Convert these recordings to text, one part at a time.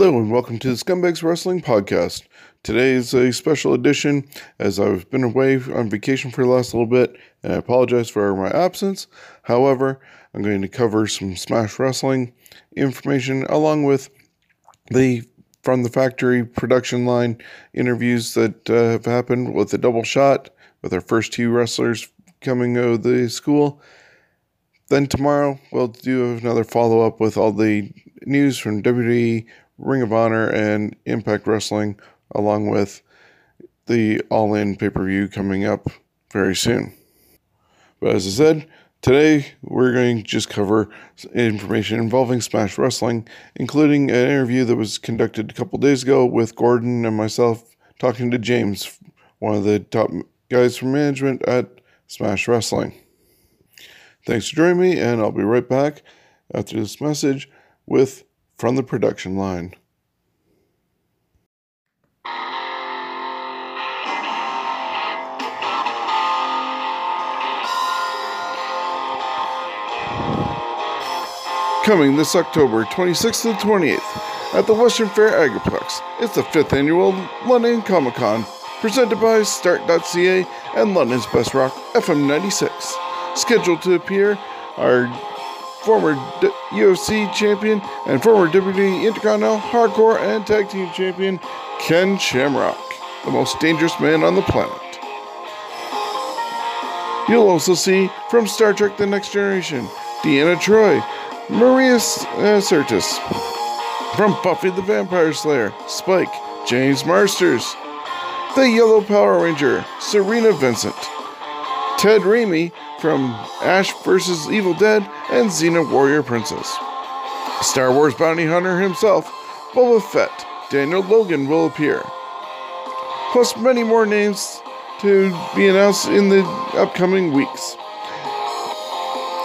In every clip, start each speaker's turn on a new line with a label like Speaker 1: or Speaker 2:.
Speaker 1: Hello and welcome to the Scumbags Wrestling Podcast. Today is a special edition as I've been away on vacation for the last little bit and I apologize for my absence. However, I'm going to cover some Smash Wrestling information along with the from the factory production line interviews that uh, have happened with the double shot with our first two wrestlers coming out of the school. Then tomorrow we'll do another follow up with all the news from WWE, Ring of Honor, and Impact Wrestling, along with the All In pay per view coming up very soon. But as I said, today we're going to just cover information involving Smash Wrestling, including an interview that was conducted a couple days ago with Gordon and myself talking to James, one of the top guys from management at Smash Wrestling. Thanks for joining me, and I'll be right back after this message with From the Production Line. Coming this October 26th to 28th at the Western Fair Agriplex. It's the 5th annual London Comic Con, presented by Start.ca and London's Best Rock FM 96. Scheduled to appear are former D- UFC champion and former WWE Intercontinental Hardcore and Tag Team champion Ken Shamrock, the most dangerous man on the planet. You'll also see from Star Trek The Next Generation, Deanna Troi, Maria S- uh, Sirtis, from Buffy the Vampire Slayer, Spike, James Marsters, the Yellow Power Ranger, Serena Vincent, Ted Raimi from Ash vs. Evil Dead and Xena Warrior Princess. Star Wars bounty hunter himself, Boba Fett, Daniel Logan will appear. Plus many more names to be announced in the upcoming weeks.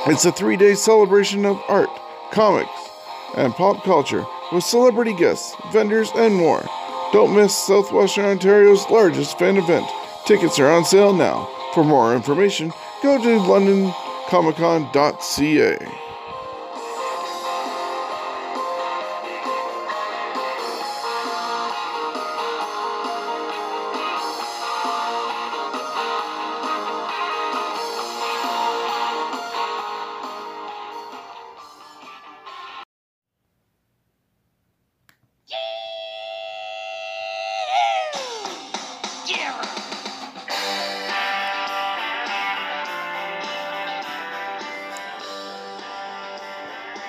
Speaker 1: It's a three day celebration of art, comics, and pop culture with celebrity guests, vendors, and more. Don't miss Southwestern Ontario's largest fan event. Tickets are on sale now. For more information, go to londoncomiccon.ca.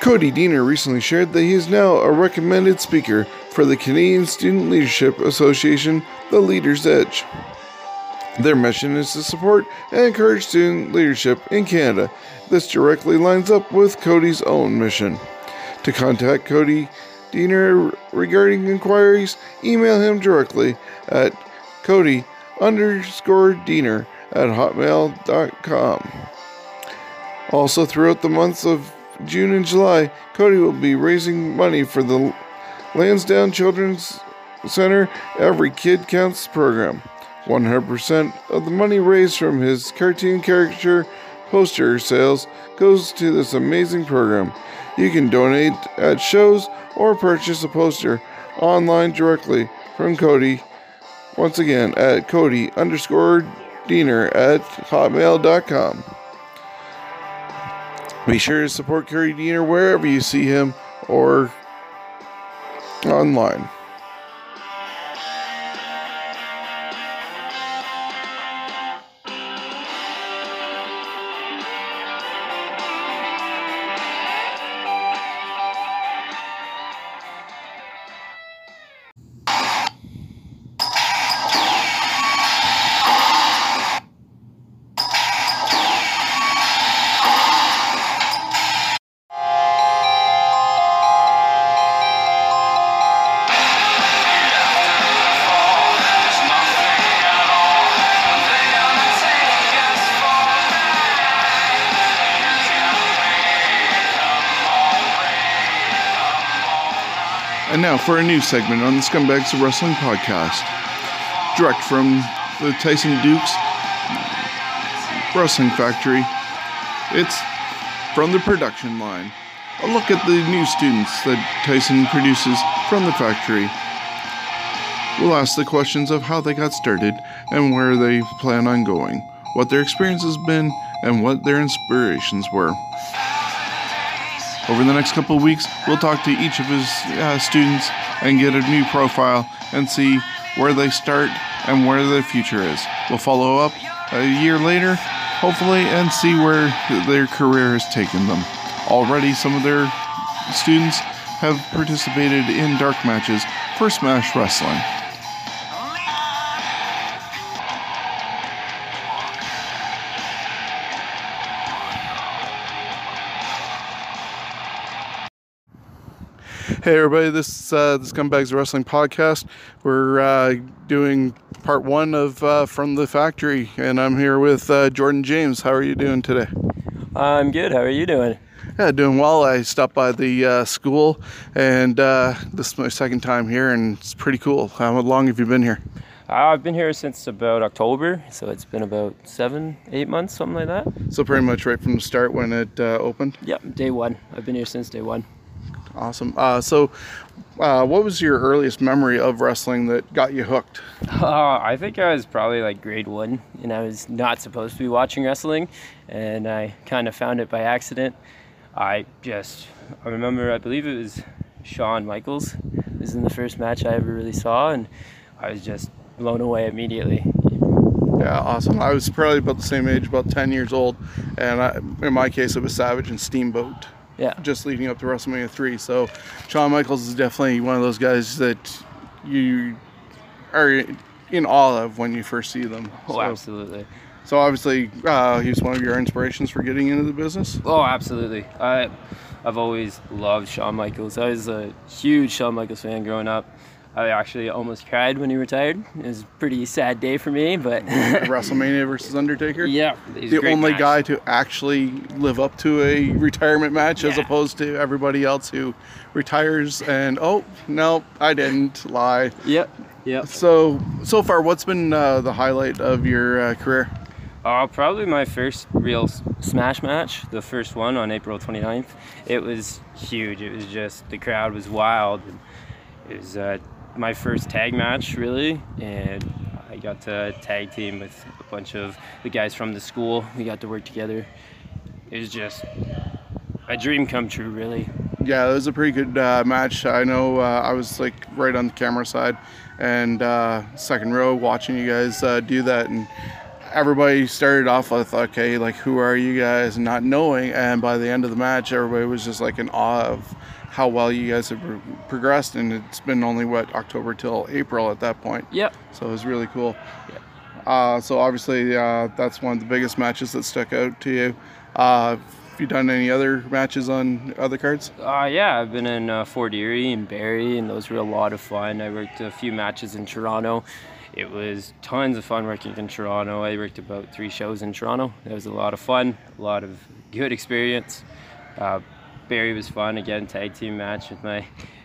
Speaker 1: Cody Deaner recently shared that he is now a recommended speaker for the Canadian Student Leadership Association, The Leader's Edge. Their mission is to support and encourage student leadership in Canada. This directly lines up with Cody's own mission. To contact Cody Deaner regarding inquiries, email him directly at Cody underscore Deaner at hotmail.com. Also, throughout the months of June and July, Cody will be raising money for the Lansdowne Children's Center Every Kid Counts program. 100% of the money raised from his cartoon caricature poster sales goes to this amazing program.
Speaker 2: You can donate at shows or purchase a poster online directly from Cody. Once again, at Cody underscore Deaner at hotmail.com. Be sure to support Cody Deaner wherever you see him or online. For a new segment on the Scumbags of Wrestling podcast. Direct from the Tyson Dux Wrestling Factory. It's from the production line. A look at the new students that Tyson produces from the factory. We'll ask the questions of how they got started and where they plan on going, what their experience has been, and what their inspirations were. Over the next couple of weeks, we'll talk to each of his uh, students and get a new profile and see where they start and where their future is. We'll follow up a year later, hopefully, and see where their career has taken them. Already, some of their students have participated in dark matches for Smash Wrestling. Hey everybody, this is uh, the Scumbags Wrestling Podcast. We're uh, doing part one of uh, From the Factory, and I'm here with uh, Jordan James. How are you doing today?
Speaker 3: I'm good. How are you doing?
Speaker 2: Yeah, doing well. I stopped by the uh, school, and uh, this is my second time here, and it's pretty cool. How long have you been here?
Speaker 3: Uh, I've been here since about October, so it's been about seven, eight months, something like that.
Speaker 2: So pretty much right from the start when it uh, opened.
Speaker 3: Yep, day one. I've been here since day one.
Speaker 2: Awesome. Uh, so, uh, what was your earliest memory of wrestling that got you hooked?
Speaker 3: Uh, I think I was probably like grade one, and I was not supposed to be watching wrestling, and I kind of found it by accident. I just, I remember, I believe it was Shawn Michaels was in the first match I ever really saw, and I was just blown away immediately.
Speaker 2: Yeah, awesome. I was probably about the same age, about 10 years old, and I, in my case, it was Savage and Steamboat.
Speaker 3: Yeah.
Speaker 2: just leading up to WrestleMania 3. So Shawn Michaels is definitely one of those guys that you are in awe of when you first see them.
Speaker 3: Oh,
Speaker 2: so,
Speaker 3: absolutely.
Speaker 2: so obviously, uh, he's one of your inspirations for getting into the business.
Speaker 3: Oh, absolutely. I, I've always loved Shawn Michaels. I was a huge Shawn Michaels fan growing up. I actually almost cried when he retired. It was a pretty sad day for me, but
Speaker 2: WrestleMania versus Undertaker.
Speaker 3: yeah, it was a
Speaker 2: The
Speaker 3: great
Speaker 2: only
Speaker 3: match.
Speaker 2: guy to actually live up to a retirement match as opposed to everybody else who retires and, oh, no, I didn't lie.
Speaker 3: Yep, yep.
Speaker 2: So, so far, what's been uh, the highlight of your uh, career?
Speaker 3: Uh, probably my first real Smash match, the first one on April 29th. It was huge. It was just, the crowd was wild. It was uh, my first tag match, really, and I got to tag team with a bunch of the guys from the school. We got to work together. It was just a dream come true, really.
Speaker 2: Yeah, it was a pretty good uh, match. I know uh, I was like right on the camera side and uh, second row watching you guys uh, do that, and everybody started off with okay, like who are you guys, not knowing, and by the end of the match, everybody was just like in awe of how well you guys have pro- progressed, and it's been only what October till April at that point.
Speaker 3: Yep.
Speaker 2: So it was really cool. Uh, so obviously uh, that's one of the biggest matches that stuck out to you. Uh, have you done any other matches on other cards?
Speaker 3: Uh, yeah, I've been in uh, Fort Erie and Barrie, and those were a lot of fun. I worked a few matches in Toronto. It was tons of fun working in Toronto. I worked about three shows in Toronto. It was a lot of fun, a lot of good experience. Uh, Barrie was fun. Again, tag team match with my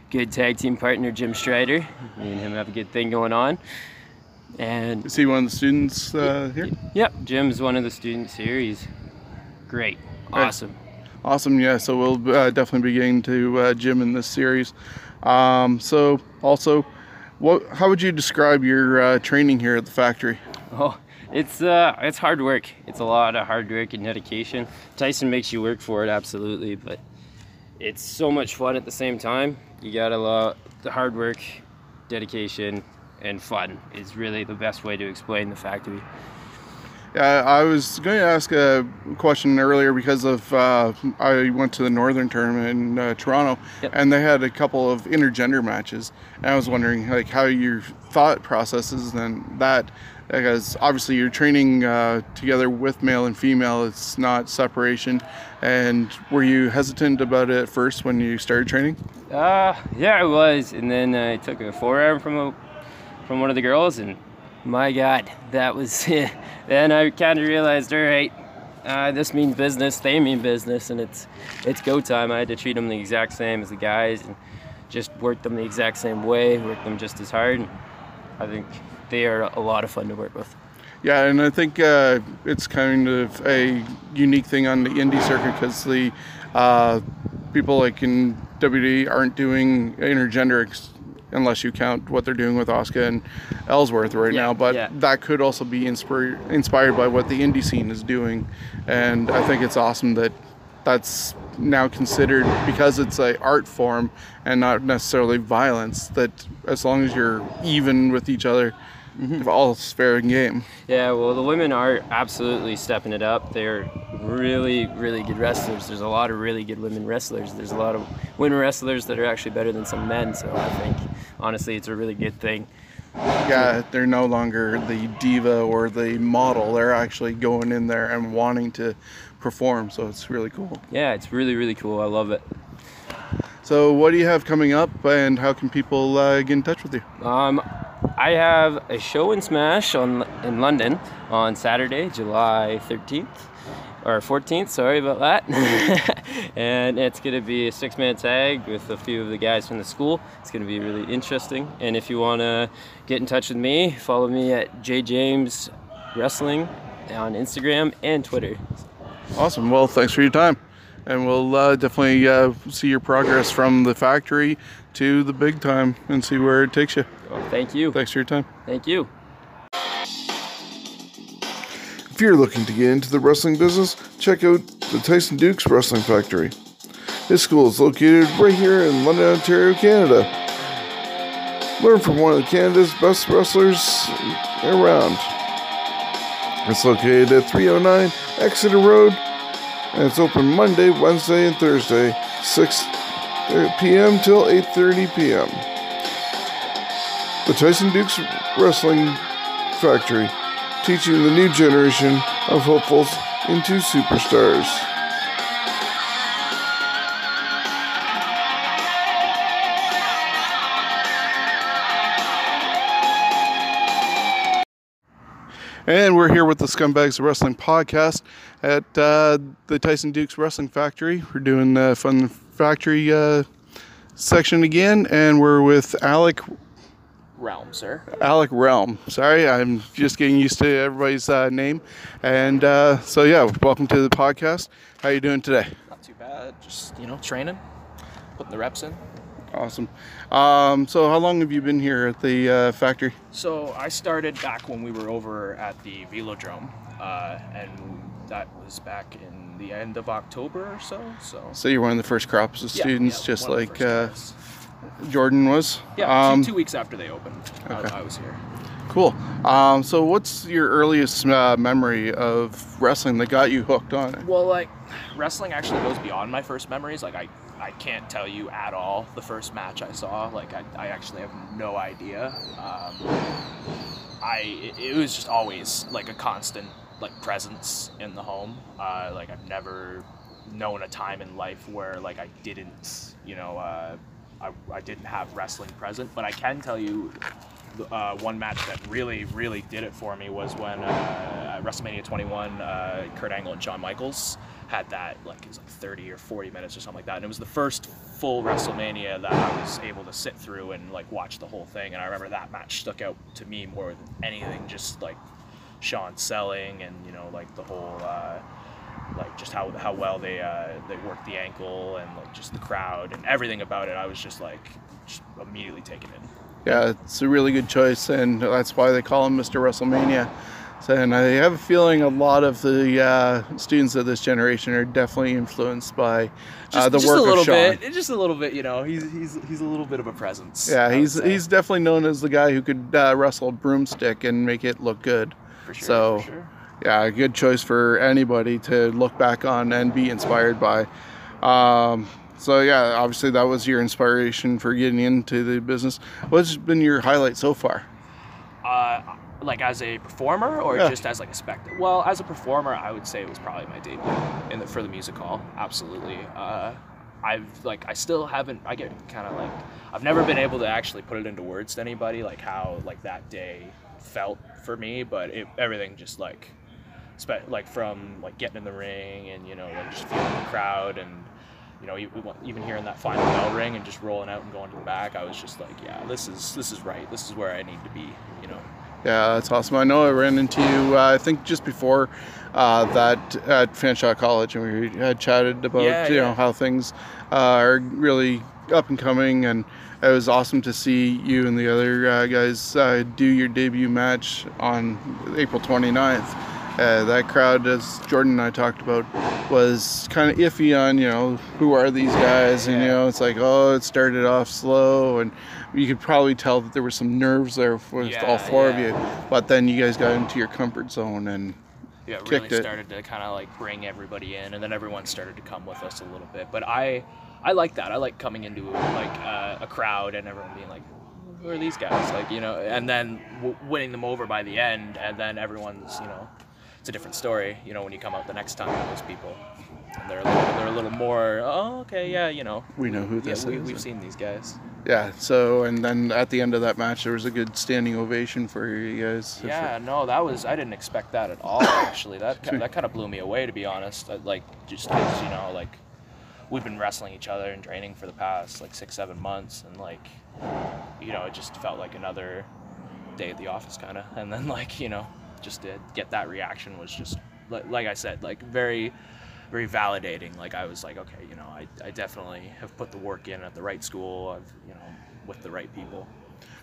Speaker 3: good tag team partner Jim Strider. Me and him have a good thing going on. And
Speaker 2: Is he one of the students uh, here?
Speaker 3: yep, Jim's one of the students here. He's great, awesome.
Speaker 2: Awesome. Yeah. So we'll uh, definitely be getting to uh, gym in this series. Um, so also, what? How would you describe your uh, training here at the factory?
Speaker 3: Oh, it's uh, it's hard work. It's a lot of hard work and dedication. Tyson makes you work for it, absolutely, but it's so much fun at the same time. You got a lot the hard work, dedication, and fun is really the best way to explain the factory.
Speaker 2: Yeah, I was going to ask a question earlier because of uh, I went to the Northern tournament in uh, Toronto,
Speaker 3: Yep.
Speaker 2: and they had a couple of intergender matches, and I was wondering like how your thought processes and that because obviously you're training uh, together with male and female, it's not separation. And were you hesitant about it at first when you started training?
Speaker 3: Uh, yeah, I was, and then I took a forearm from a, from one of the girls, and my God, that was. It. Then I kind of realized, all right, uh, this means business. They mean business, and it's it's go time. I had to treat them the exact same as the guys, and just work them the exact same way, work them just as hard. And I think they are a lot of fun to work with.
Speaker 2: Yeah, and I think uh, it's kind of a unique thing on the indie circuit because the uh, people like in WWE aren't doing intergender ex- unless you count what they're doing with Asuka and Ellsworth right
Speaker 3: Yeah,
Speaker 2: now. But
Speaker 3: yeah.
Speaker 2: that could also be inspired inspired by what the indie scene is doing, and I think it's awesome that that's now considered because it's a art form and not necessarily violence. That as long as you're even with each other,
Speaker 3: Mm-hmm.
Speaker 2: all's fair game.
Speaker 3: Yeah, well, the women are absolutely stepping it up. They're really, really good wrestlers. There's a lot of really good women wrestlers. There's a lot of women wrestlers that are actually better than some men. So I think, honestly, it's a really good thing.
Speaker 2: Yeah, they're no longer the diva or the model. They're actually going in there and wanting to perform. So it's really cool.
Speaker 3: Yeah, it's really, really cool. I love it.
Speaker 2: So, what do you have coming up, and how can people uh, get in touch with you?
Speaker 3: Um, I have a show in Smash on in London on Saturday, July 13th or 14th. Sorry about that. and it's going to be a six-man tag with a few of the guys from the school. It's going to be really interesting. And if you want to get in touch with me, follow me at J James Wrestling on Instagram and Twitter.
Speaker 2: Awesome. Well, thanks for your time, and we'll uh, definitely uh, see your progress from the factory to the big time and see where it takes you.
Speaker 3: Well, thank you.
Speaker 2: Thanks for your time.
Speaker 3: Thank you.
Speaker 2: If you're looking to get into the wrestling business, check out the Tyson Dux Wrestling Factory. This school is located right here in London, Ontario, Canada. Learn from one of Canada's best wrestlers around. It's located at 309 Exeter Road, and it's open Monday, Wednesday, and Thursday, 6 uh, p.m. till 8:30 p.m. The Tyson Dux Wrestling Factory, teaching the new generation of hopefuls into superstars. And we're here with the Scumbags Wrestling podcast at uh, the Tyson Dux Wrestling Factory. We're doing the Fun Factory uh, section again, and we're with Alec
Speaker 4: realm, sir.
Speaker 2: Alec Realm. Sorry, I'm just getting used to everybody's uh, name. And uh, so, yeah, welcome to the podcast. How are you doing today?
Speaker 4: Not too bad. Just you know, training, putting the reps in.
Speaker 2: Awesome. Um, so, how long have you been here at the uh, factory?
Speaker 4: So I started back when we were over at the Velodrome, uh, and that was back in the end of October or so. So
Speaker 2: So, you're one of the first crops of students,
Speaker 4: yeah,
Speaker 2: just
Speaker 4: of the
Speaker 2: like uh. Jordan was.
Speaker 4: yeah,
Speaker 2: Um,
Speaker 4: two, two weeks after they opened,
Speaker 2: okay.
Speaker 4: I, I was here.
Speaker 2: Cool. Um, so, what's your earliest uh, memory of wrestling that got you hooked on it?
Speaker 4: Well, like wrestling actually goes beyond my first memories. Like I, I can't tell you at all the first match I saw. Like I, I actually have no idea. Um, I, it, was just always like a constant like presence in the home. Uh, like I've never known a time in life where like I didn't, you know, uh, I, I didn't have wrestling present. But I can tell you uh, one match that really, really did it for me was when uh, WrestleMania 21, uh, Kurt Angle and Shawn Michaels had that like it was like 30 or 40 minutes or something like that, and it was the first full WrestleMania that I was able to sit through and like watch the whole thing. And I remember that match stuck out to me more than anything, just like Shawn selling and you know like the whole. Uh, like just how how well they uh, they worked the ankle and like just the crowd and everything about it. I was just like just immediately taken in.
Speaker 2: Yeah, it's a really good choice, and that's why they call him Mr. WrestleMania. So, and I have a feeling a lot of the uh, students of this generation are definitely influenced by uh,
Speaker 4: Just,
Speaker 2: the
Speaker 4: just
Speaker 2: work
Speaker 4: a little
Speaker 2: of Shawn.
Speaker 4: bit, just a little bit. You know, he's he's he's a little bit of a presence.
Speaker 2: Yeah, he's
Speaker 4: say,
Speaker 2: he's definitely known as the guy who could uh, wrestle a broomstick and make it look good.
Speaker 4: for sure.
Speaker 2: so-
Speaker 4: for sure.
Speaker 2: Yeah, a good choice for anybody to look back on and be inspired by. Um, so yeah, obviously that was your inspiration for getting into the business. What's been your highlight so far?
Speaker 4: Uh, like as a performer or
Speaker 2: Yeah.
Speaker 4: just as like a spectator? Well, as a performer, I would say it was probably my debut in the, for the music hall. Absolutely. Uh, I've like I still haven't. I get kind of like I've never been able to actually put it into words to anybody like how like that day felt for me. But it, everything just like spe- like from like getting in the ring and you know like just feeling the crowd and you know even hearing that final bell ring and just rolling out and going to the back. I was just like, yeah, this is this is right. This is where I need to be. You know.
Speaker 2: Yeah, that's awesome. I know I ran into you. Uh, I think just before uh, that at Fanshawe College, and we had chatted about
Speaker 4: Yeah,
Speaker 2: you know how things uh, are really up and coming, and it was awesome to see you and the other uh, guys uh, do your debut match on April 29th. Uh, that crowd, as Jordan and I talked about, was kind of iffy on you know who are these guys, and you know it's like oh it started off slow, and you could probably tell that there were some nerves there with all
Speaker 4: Yeah,
Speaker 2: four of you. But then you guys got into your comfort zone, and
Speaker 4: yeah, it really
Speaker 2: it.
Speaker 4: started to kind of like bring everybody in, and then everyone started to come with us a little bit. But I, I like that. I like coming into like uh, a crowd and everyone being like, "Who are these guys?" Like you know, and then w- winning them over by the end, and then everyone's you know, it's a different story. You know, when you come out the next time with those people, and they're a little, they're a little more, oh okay, yeah, you know,
Speaker 2: we know who
Speaker 4: yeah,
Speaker 2: this
Speaker 4: we,
Speaker 2: is.
Speaker 4: we've seen these guys.
Speaker 2: Yeah. So and then at the end of that match, there was a good standing ovation for you guys.
Speaker 4: Yeah, no, that was I didn't expect that at all. Actually, That, that kind of blew me away, to be honest. Uh, like just because you know, like we've been wrestling each other and training for the past like six, seven months, and like you know, it just felt like another day at the office, kind of. And then like you know, just to get that reaction was just like I said, like very. Very validating. Like I was like, okay, you know, I, I definitely have put the work in at the right school. I've, you know, with the right people.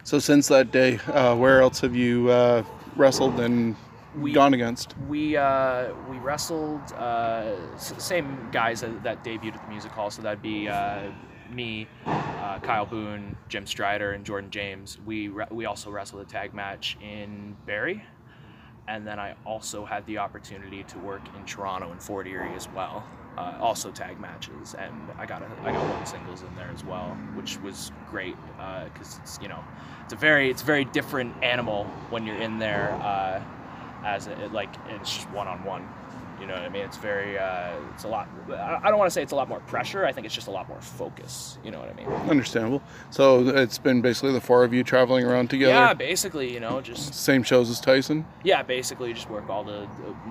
Speaker 2: So since that day, uh, where else have you uh, wrestled and
Speaker 4: We-
Speaker 2: gone against?
Speaker 4: We uh, we wrestled uh, same guys that, that debuted at the music hall. So that'd be uh, me, uh, Kyle Boone, Jim Strider, and Jordan James. We re- we also wrestled a tag match in Barrie, and then I also had the opportunity to work in Toronto and Fort Erie as well. Uh, also tag matches, and I got a, I got one singles in there as well, which was great because it's you know it's a very it's a very different animal when you're in there uh, as a, like it's just one on one. You know what I mean? It's very uh, it's a lot. I don't want to say it's a lot more pressure. I think it's just a lot more focus. You know what I mean?
Speaker 2: Understandable. So it's been basically the four of you traveling around together.
Speaker 4: Yeah, basically, you know, just
Speaker 2: Same shows as Tyson.
Speaker 4: Yeah, basically just work all the,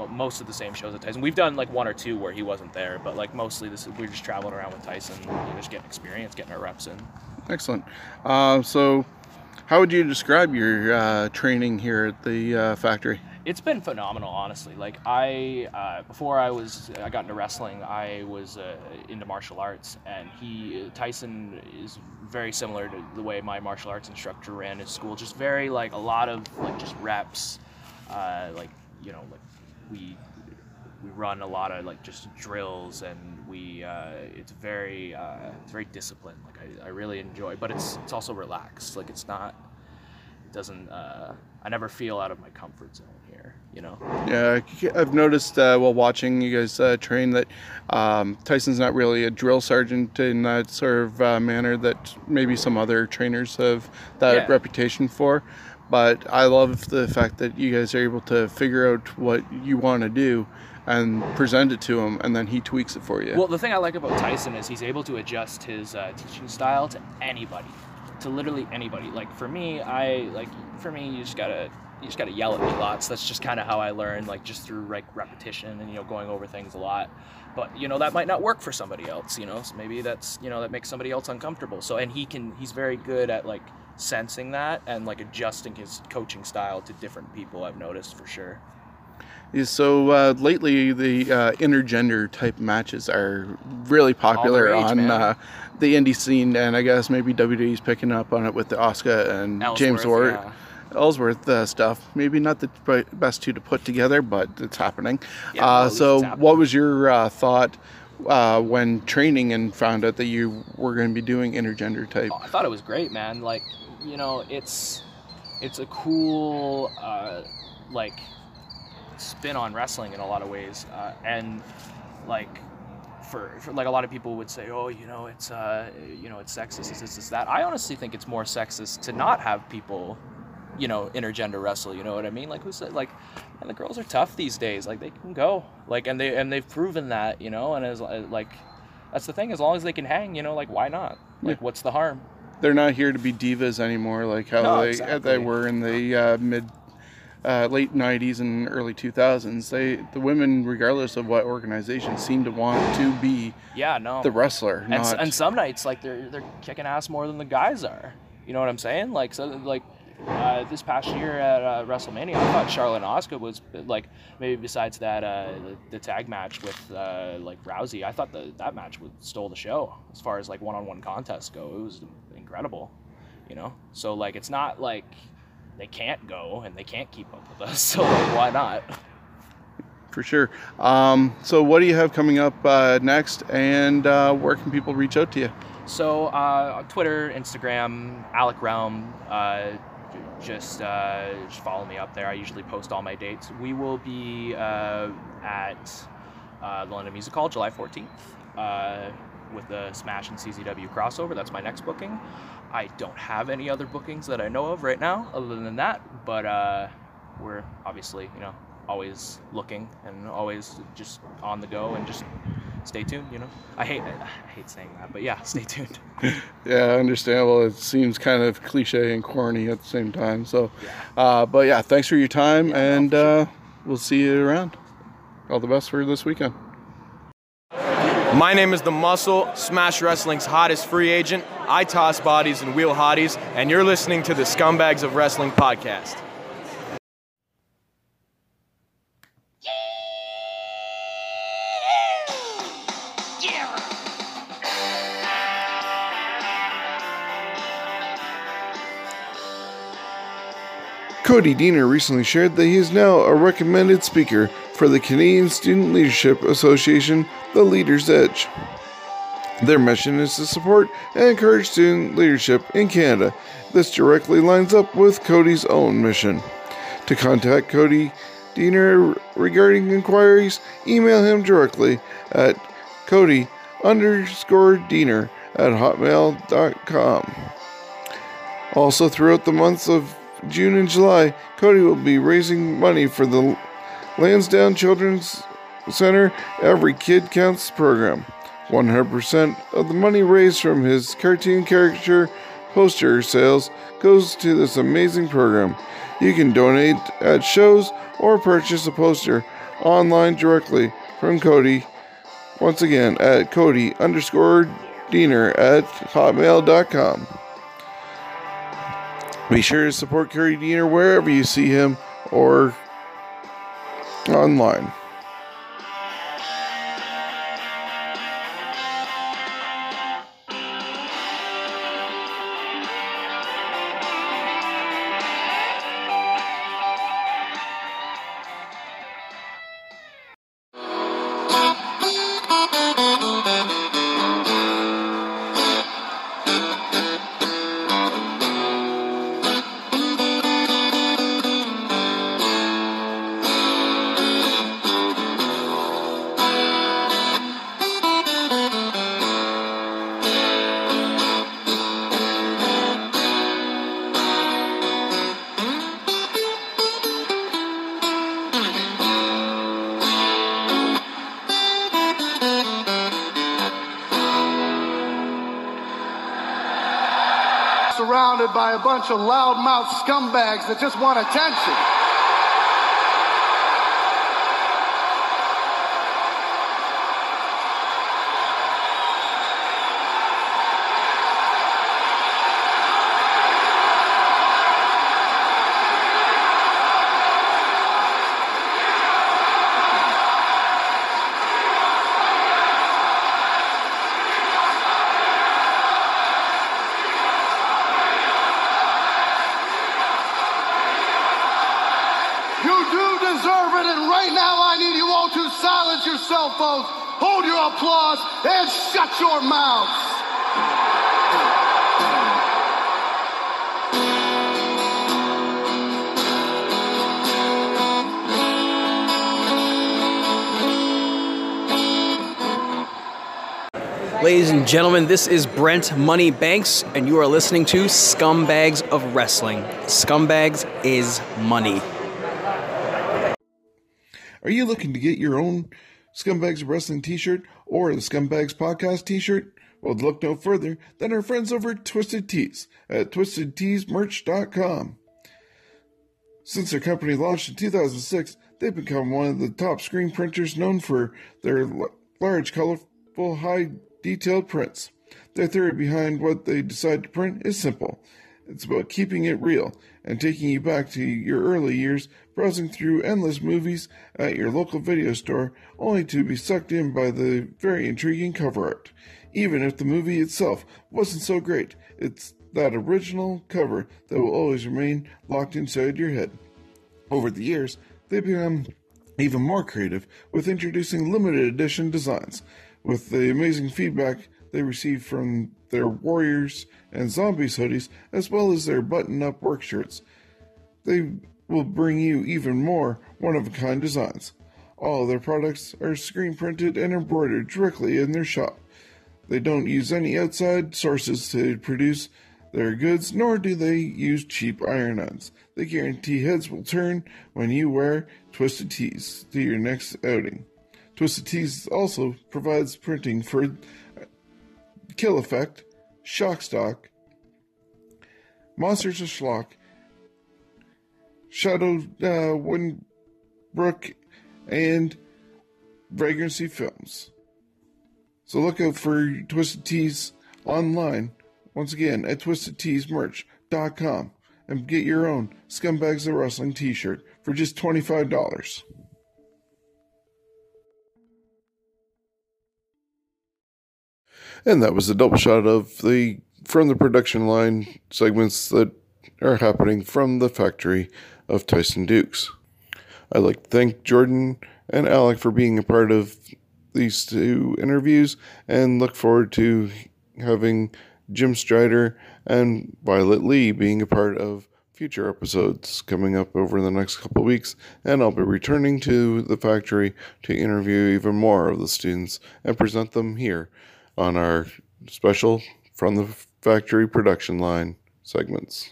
Speaker 4: most of the same shows at Tyson. We've done like one or two where he wasn't there, but like mostly this we're just traveling around with Tyson, you know, just getting experience, getting our reps in.
Speaker 2: Excellent. Uh, so, how would you describe your uh, training here at the uh, factory?
Speaker 4: It's been phenomenal, honestly. Like I, uh, before I was, I got into wrestling. I was uh, into martial arts, and he, Tyson, is very similar to the way my martial arts instructor ran his school. Just very like a lot of like just reps, uh, like you know, like we we run a lot of like just drills, and we uh, it's very uh, it's very disciplined. Like I, I really enjoy, but it's it's also relaxed. Like it's not it doesn't uh, I never feel out of my comfort zone here, you know.
Speaker 2: Yeah, I've noticed uh, while watching you guys uh, train that um, Tyson's not really a drill sergeant in that sort of uh, manner that maybe some other trainers have that
Speaker 4: Yeah.
Speaker 2: reputation for. But I love the fact that you guys are able to figure out what you want to do and present it to him, and then he tweaks it for you.
Speaker 4: Well, the thing I like about Tyson is he's able to adjust his uh, teaching style to anybody, to literally anybody. Like for me, I like for me, you just gotta you just gotta yell at me lots. That's just kind of how I learn, like just through like repetition and you know going over things a lot. But you know that might not work for somebody else. You know, so maybe that's you know that makes somebody else uncomfortable. So and he can he's very good at like sensing that and like adjusting his coaching style to different people. I've noticed for sure.
Speaker 2: So uh, lately the uh, intergender type matches are really popular
Speaker 4: rage,
Speaker 2: on uh, the indie scene, and I guess maybe WWE's picking up on it with the Asuka and James
Speaker 4: Ellsworth,
Speaker 2: Ward.
Speaker 4: yeah.
Speaker 2: Ellsworth uh, stuff. Maybe not the best two to put together, but it's happening.
Speaker 4: Yeah,
Speaker 2: uh,
Speaker 4: well, at least
Speaker 2: so,
Speaker 4: happening.
Speaker 2: what was your uh, thought uh, when training and found out that you were going to be doing intergender type?
Speaker 4: Oh, I thought it was great, man. Like, you know, it's it's a cool uh, like spin on wrestling in a lot of ways, uh, and like for, for like a lot of people would say, oh, you know, it's uh, you know, it's sexist, it's this, it's that. I honestly think it's more sexist to not have people, you know, intergender wrestle. You know what I mean? Like, who said like, and the girls are tough these days. Like, they can go. Like, and they and they've proven that. You know, and as like. That's the thing. As long as they can hang, you know, like why not? Like, what's the harm?
Speaker 2: They're not here to be divas anymore, like how
Speaker 4: No,
Speaker 2: they
Speaker 4: exactly.
Speaker 2: they were in the uh, mid. Uh, late '90s and early 2000s, they the women, regardless of what organization, seem to want to be
Speaker 4: Yeah, no.
Speaker 2: the wrestler,
Speaker 4: and,
Speaker 2: not
Speaker 4: and some nights like they're they're kicking ass more than the guys are. You know what I'm saying? Like so like uh, this past year at uh, WrestleMania, I thought Charlotte and Asuka was like maybe besides that uh, the, the tag match with uh, like Rousey, I thought the, that match would stole the show as far as like one-on-one contests go. It was incredible, you know. So like it's not like they can't go and they can't keep up with us. So like, why not?
Speaker 2: for sure. Um, so, what do you have coming up uh, next, and uh, where can people reach out to you?
Speaker 4: So uh, on Twitter, Instagram, Alec Realm, uh, just, uh, just follow me up there. I usually post all my dates. We will be uh, at uh, the London Music Hall July 14th uh, with the Smash and CZW crossover. That's my next booking. I don't have any other bookings that I know of right now, other than that. But uh, we're obviously, you know, always looking and always just on the go and just stay tuned. You know, I hate I hate saying that, but yeah, stay tuned.
Speaker 2: Yeah, understandable. It seems kind of cliche and corny at the same time. So, uh, but yeah, thanks for your time, and uh, we'll see you around. All the best for this weekend.
Speaker 5: My name is The Muscle, Smash Wrestling's hottest free agent. I toss bodies and wheel hotties, and you're listening to the Scumbags of Wrestling podcast.
Speaker 1: Cody Deaner recently shared that he is now a recommended speaker for the Canadian Student Leadership Association, The Leader's Edge. Their mission is to support and encourage student leadership in Canada. This directly lines up with Cody's own mission. To contact Cody Deaner regarding inquiries, email him directly at Cody underscore Deaner at hotmail.com. Also, throughout the months of June and July, Cody will be raising money for the Lansdowne Children's Center Every Kid Counts program. 100% of the money raised from his cartoon caricature poster sales goes to this amazing program. You can donate at shows or purchase a poster online directly from Cody. Once again, at Cody underscore Deaner at hotmail.com. Be sure to support Cody Deaner wherever you see him or online.
Speaker 6: Bunch of loudmouth scumbags that just want attention. Right now, I need you all to silence your cell phones, hold your applause, and shut your mouths.
Speaker 7: Ladies and gentlemen, this is Brent Money Banks, and you are listening to Scumbags of Wrestling. Scumbags is money.
Speaker 1: Are you looking to get your own Scumbags Wrestling t shirt or the Scumbags Podcast t shirt? Well, look no further than our friends over at Twisted Tees at twistedteesmerch.com. Since their company launched in 2006, they've become one of the top screen printers known for their large, colorful, high detailed prints. Their theory behind what they decide to print is simple it's about keeping it real and taking you back to your early years browsing through endless movies at your local video store only to be sucked in by the very intriguing cover art. Even if the movie itself wasn't so great, it's that original cover that will always remain locked inside your head. Over the years, they've become even more creative with introducing limited edition designs. With the amazing feedback they receive from their Warriors and Zombies hoodies, as well as their button up work shirts, they will bring you even more one of a kind designs. All their products are screen printed and embroidered directly in their shop. They don't use any outside sources to produce their goods, nor do they use cheap iron ons. They guarantee heads will turn when you wear Twisted Tees to your next outing. Twisted Tees also provides printing for Kill Effect, Shockstock, Monsters of Schlock, Shadow uh, Windbrook, and Vagrancy Films. So look out for Twisted Tees online, once again, at twistedteesmerch.com and get your own Scumbags of Wrestling t shirt for just $25. And that was a double shot of the from the production line segments that are happening from the factory of Tyson Dux. I'd like to thank Jordan and Alec for being a part of these two interviews and look forward to having Jim Strider and Violet Lee being a part of future episodes coming up over the next couple weeks. And I'll be returning to the factory to interview even more of the students and present them here on our special from the factory production line segments.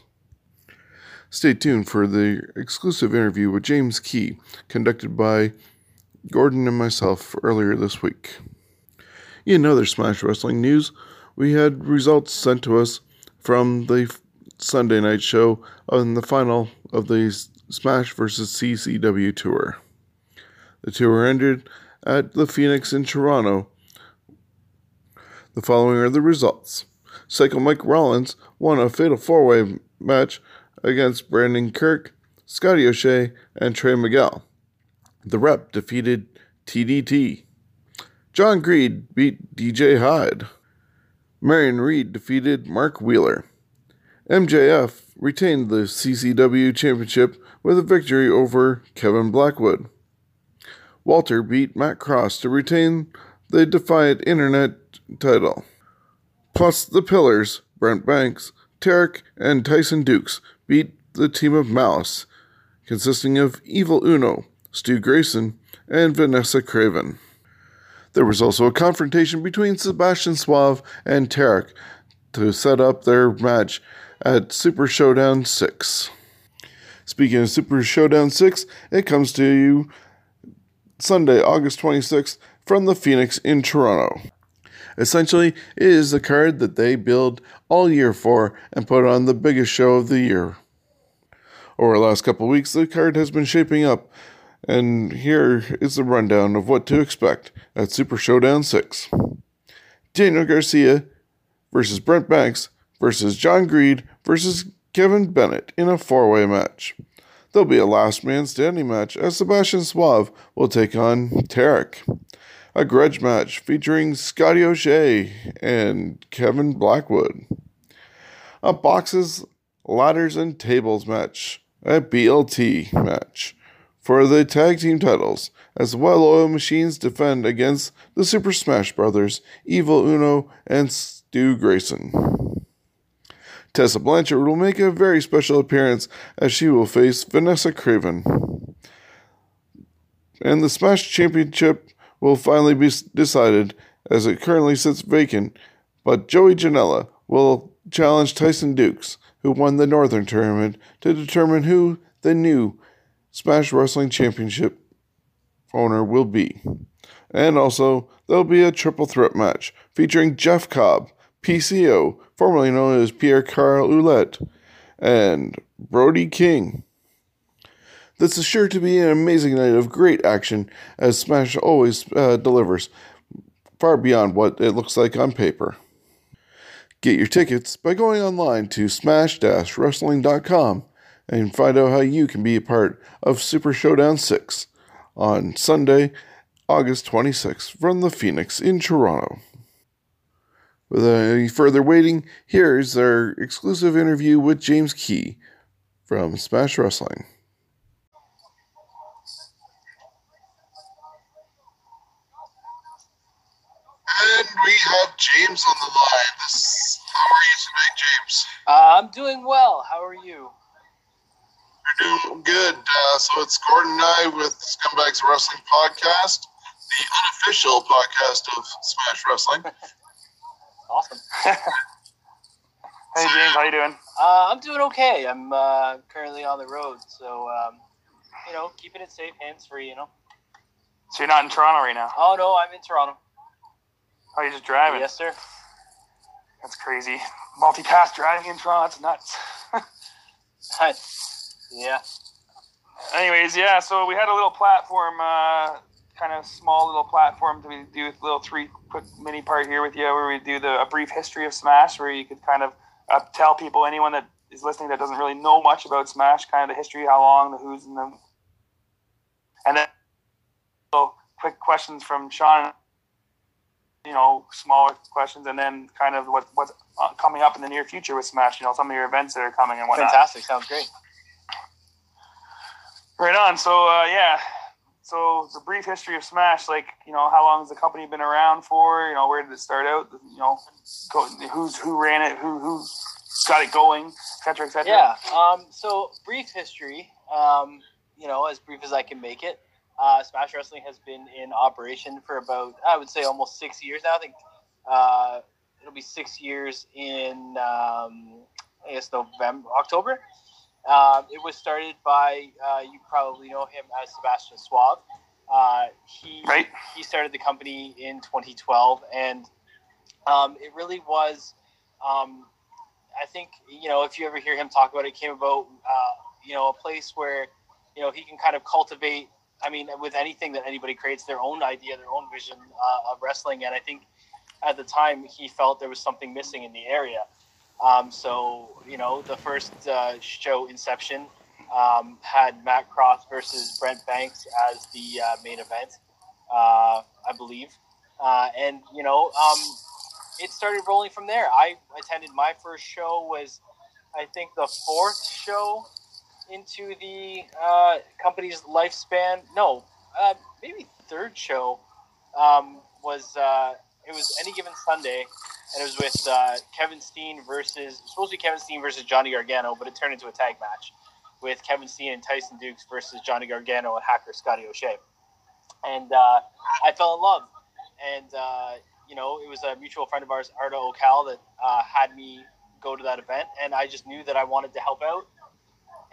Speaker 1: Stay tuned for the exclusive interview with James Kee, conducted by Gordon and myself earlier this week. In other Smash Wrestling news, we had results sent to us from the Sunday night show on the final of the Smash vs. CZW tour. The tour ended at the Phoenix in Toronto. The following are the results. Psycho Mike Rollins won a fatal four way match against Brandon Kirk, Scotty O'Shea, and Trey Miguel. The Rep defeated TDT. John Greed beat DJ Hyde. Marion Reed defeated Mark Wheeler. MJF retained the CZW Championship with a victory over Kevin Blackwood. Walter beat Matt Cross to retain the Defiant Internet title. Plus, the Pillars, Brent Banks, Tarek, and Tyson Dux beat the team of Malice, consisting of Evil Uno, Stu Grayson, and Vanessa Kraven. There was also a confrontation between Sebastian Suave and Tarek to set up their match at Super Showdown 6. Speaking of Super Showdown 6, it comes to you Sunday, August 26th from the Phoenix in Toronto. Essentially, it is the card that they build all year for and put on the biggest show of the year. Over the last couple weeks, the card has been shaping up, and here is the rundown of what to expect at Super Showdown 6. Daniel Garcia versus Brent Banks versus John Greed versus Kevin Bennett in a four way match. There'll be a last man standing match as Sebastian Suave will take on Tarek. A grudge match featuring Scotty O'Shea and Kevin Blackwood. A boxes, ladders, and tables match. A BLT match for the tag team titles as Well Oiled Machines defend against the Super Smash Brothers, Evil Uno, and Stu Grayson. Tessa Blanchard will make a very special appearance as she will face Vanessa Kraven. And the Smash Championship will finally be decided as it currently sits vacant, but Joey Janela will challenge Tyson Dux, who won the Northern Tournament, to determine who the new Smash Wrestling Championship owner will be. And also, there'll be a triple threat match featuring Jeff Cobb, PCO, formerly known as Pierre Carl Ouellet, and Brody King. This is sure to be an amazing night of great action, as Smash always uh, delivers, far beyond what it looks like on paper. Get your tickets by going online to smash-wrestling.com and find out how you can be a part of Super Showdown 6 on Sunday, August 26th from the Phoenix in Toronto. Without any further waiting, here's our exclusive interview with James Kee from Smash Wrestling.
Speaker 8: And we have James on the line. This, how are you today, James?
Speaker 9: Uh, I'm doing well. How are you?
Speaker 8: You're doing good. Uh, so it's Gordon and I with Scumbags Wrestling Podcast, the unofficial podcast of Smash Wrestling.
Speaker 9: Awesome.
Speaker 10: Hey James, how you doing?
Speaker 9: Uh, I'm doing okay. I'm uh, currently on the road, so um, you know, keeping it safe, hands free. You know.
Speaker 10: So you're not in Toronto right now?
Speaker 9: Oh no, I'm in Toronto.
Speaker 10: Oh, you're just driving?
Speaker 9: Yes, sir.
Speaker 10: That's crazy. Multitask driving in Toronto, that's nuts.
Speaker 9: yeah.
Speaker 10: Anyways, yeah. So we had a little platform, uh, kind of small little platform to do a little three quick mini part here with you, where we do the a brief history of Smash, where you could kind of uh, tell people, anyone that is listening that doesn't really know much about Smash, kind of the history, how long, the who's, and the, and then so quick questions from Shawn. You know, smaller questions, and then kind of what what's uh, coming up in the near future with Smash. You know, some of your events that are coming and whatnot.
Speaker 9: Fantastic. Sounds great.
Speaker 10: Right on. So uh, yeah, so the brief history of Smash, like you know, how long has the company been around for? You know, where did it start out? You know, go, who's who ran it? Who who got it going? Etc. Etc.
Speaker 9: Yeah. Um, so brief history. Um, you know, as brief as I can make it. Uh, Smash Wrestling has been in operation for about, I would say, almost six years now. I think uh, it'll be six years in, um, I guess, November, October. Um, it was started by, uh, you probably know him as Sebastian Suave. Uh, he
Speaker 10: Right.
Speaker 9: he started the company in 2012, and um, it really was. Um, I think you know if you ever hear him talk about it, it came about uh, you know a place where you know he can kind of cultivate. I mean, with anything that anybody creates, their own idea, their own vision uh, of wrestling, and I think at the time he felt there was something missing in the area. Um, so you know, the first uh, show, Inception, um, had Matt Cross versus Brent Banks as the uh, main event, uh, I believe, uh, and you know, um, it started rolling from there. I attended my first show was, I think, the fourth show into the uh, company's lifespan. No, uh, maybe third show um, was uh, it was any given Sunday, and it was with uh, Kevin Steen versus supposed to be Kevin Steen versus Johnny Gargano, but it turned into a tag match with Kevin Steen and Tyson Dux versus Johnny Gargano and hacker Scotty O'Shea, and uh, I fell in love, and uh, you know it was a mutual friend of ours, Arda Ocal, that uh, had me go to that event, and I just knew that I wanted to help out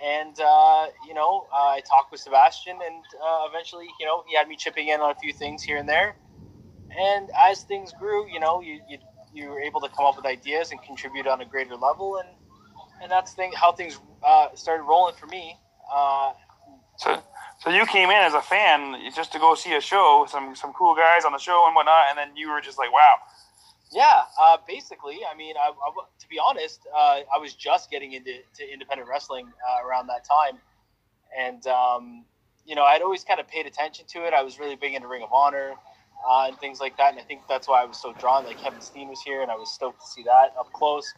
Speaker 9: and uh, you know uh, I talked with Sebastian, and uh, eventually, you know, he had me chipping in on a few things here and there. And as things grew, you know, you you, you were able to come up with ideas and contribute on a greater level, and and that's thing how things uh, started rolling for me. Uh,
Speaker 10: So, so you came in as a fan just to go see a show, some some cool guys on the show and whatnot, and then you were just like, wow.
Speaker 9: Yeah, uh, basically. I mean, I, I, to be honest, uh, I was just getting into to independent wrestling uh, around that time, and um, you know, I'd always kind of paid attention to it. I was really big into Ring of Honor uh, and things like that, and I think that's why I was so drawn. Like Kevin Steen was here, and I was stoked to see that up close.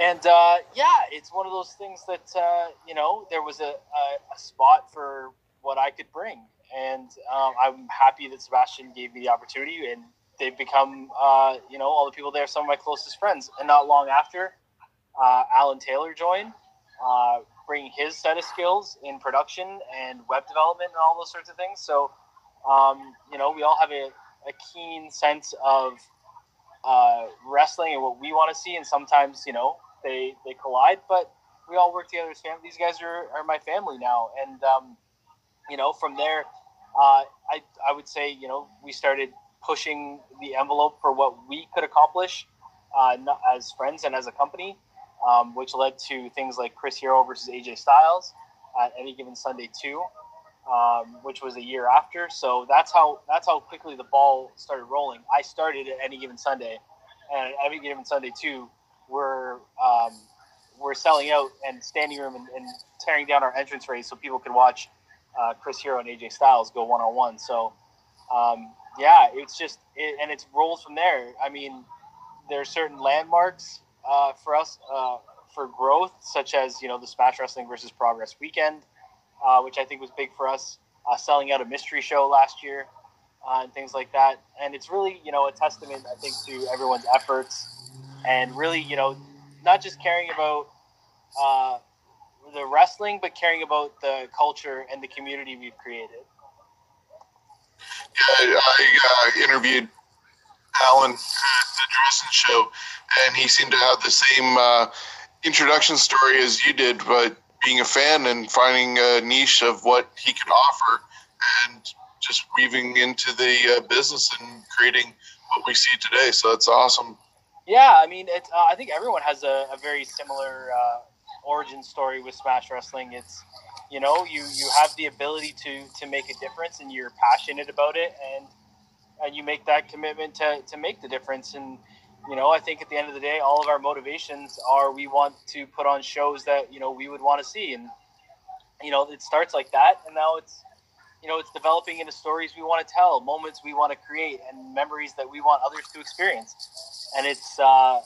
Speaker 9: And uh, yeah, it's one of those things that uh, you know there was a, a, a spot for what I could bring. And um, I'm happy that Sebastian gave me the opportunity, and they've become, uh, you know, all the people there, some of my closest friends. And not long after, uh, Alan Taylor joined, uh, bringing his set of skills in production and web development and all those sorts of things. So, um, you know, we all have a, a keen sense of uh, wrestling and what we want to see, and sometimes, you know, they they collide, but we all work together as family. These guys are, are my family now, and um, you know, from there, uh, I I would say, you know, we started pushing the envelope for what we could accomplish uh, as friends and as a company, um, which led to things like Chris Hero versus AJ Styles at any given Sunday two, um, which was a year after. So that's how that's how quickly the ball started rolling. I started at any given Sunday, and at any given Sunday two, we're um, we're selling out and standing room and, and, tearing down our entrance race so people can watch uh, Chris Hero and AJ Styles go one on one. So um, yeah, it's just it, and it rolls from there. I mean, there are certain landmarks uh, for us uh, for growth, such as you know the Smash Wrestling versus Progress weekend, uh, which I think was big for us. Uh, selling out a mystery show last year uh, and things like that, and it's really you know a testament I think to everyone's efforts and really you know not just caring about uh, the wrestling, but caring about the culture and the community we've created.
Speaker 8: Yeah, I uh, interviewed Alan at the Dresden show, and he seemed to have the same uh, introduction story as you did, but being a fan and finding a niche of what he could offer, and just weaving into the uh, business and creating what we see today. So that's awesome.
Speaker 9: Yeah, I mean, it's, uh, I think everyone has a, a very similar uh, origin story with Smash Wrestling. It's you know you you have the ability to to make a difference, and you're passionate about it, and and you make that commitment to to make the difference. And you know, I think at the end of the day, all of our motivations are we want to put on shows that you know we would want to see, and you know it starts like that, and now it's you know it's developing into stories we want to tell, moments we want to create, and memories that we want others to experience and it's uh,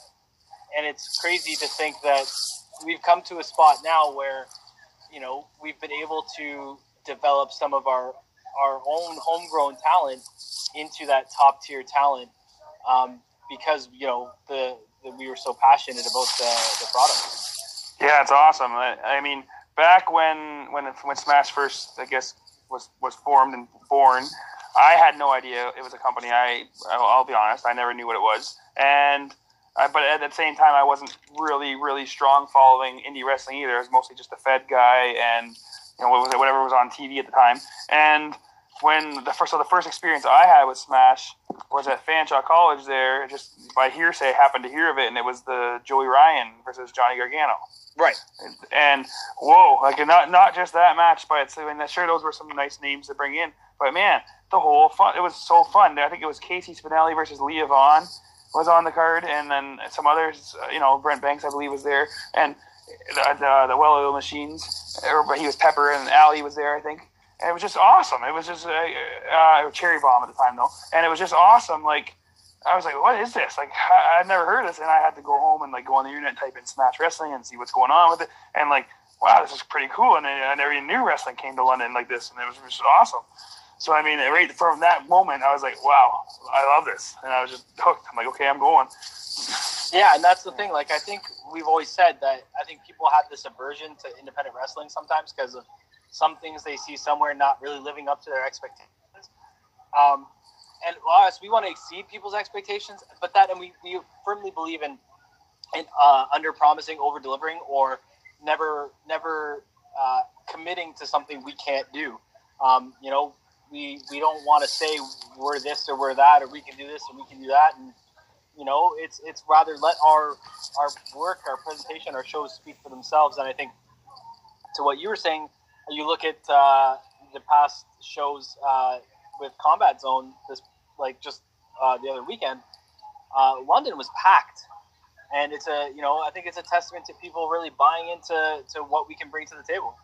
Speaker 9: and it's crazy to think that we've come to a spot now where you know we've been able to develop some of our our own homegrown talent into that top tier talent um, because you know the, the, we were so passionate about the, the product.
Speaker 10: Yeah, it's awesome. I, I mean, back when when when Smash first, I guess, was was formed and born, I had no idea it was a company. I I'll be honest, I never knew what it was, and uh, but at the same time, I wasn't really really strong following indie wrestling either. I was mostly just a Fed guy and you know what was it, whatever was on TV at the time. And when the first so the first experience I had with Smash was at Fanshawe College. There, just by hearsay, happened to hear of it, and it was the Joey Ryan versus Johnny Gargano.
Speaker 9: Right.
Speaker 10: And, and whoa, like not not just that match, but I mean, sure those were some nice names to bring in. But man, the whole fun. It was so fun. I think it was KC Spinelli versus Leah Vaughn was on the card, and then some others. Uh, you know, Brent Banks, I believe, was there, and the the, the well oiled machines. Everybody, he was Pepper, and Ali was there, I think. And it was just awesome. It was just uh, uh, cherry bomb at the time though, and it was just awesome. Like I was like, what is this? Like I, I've never heard of this, and I had to go home and like go on the internet, type in Smash Wrestling, and see what's going on with it, and like wow, this is pretty cool. And I never even knew wrestling came to London like this, and it was just awesome. So I mean, right from that moment, I was like, "Wow, I love this," and I was just hooked. I'm like, "Okay, I'm going."
Speaker 9: Yeah, and that's the thing. Like, I think we've always said that I think people have this aversion to independent wrestling sometimes because of some things they see somewhere not really living up to their expectations. Um, and us, we want to exceed people's expectations, but that, and we, we firmly believe in in uh, under promising, over delivering, or never never uh, committing to something we can't do. Um, you know, we we don't want to say we're this or we're that or we can do this and we can do that and you know it's it's rather let our our work our presentation our shows speak for themselves and i think to what you were saying you look at uh, the past shows uh, with combat zone this like just uh, the other weekend uh, london was packed. And it's a you know i think it's a testament to people really buying into to what we can bring to the table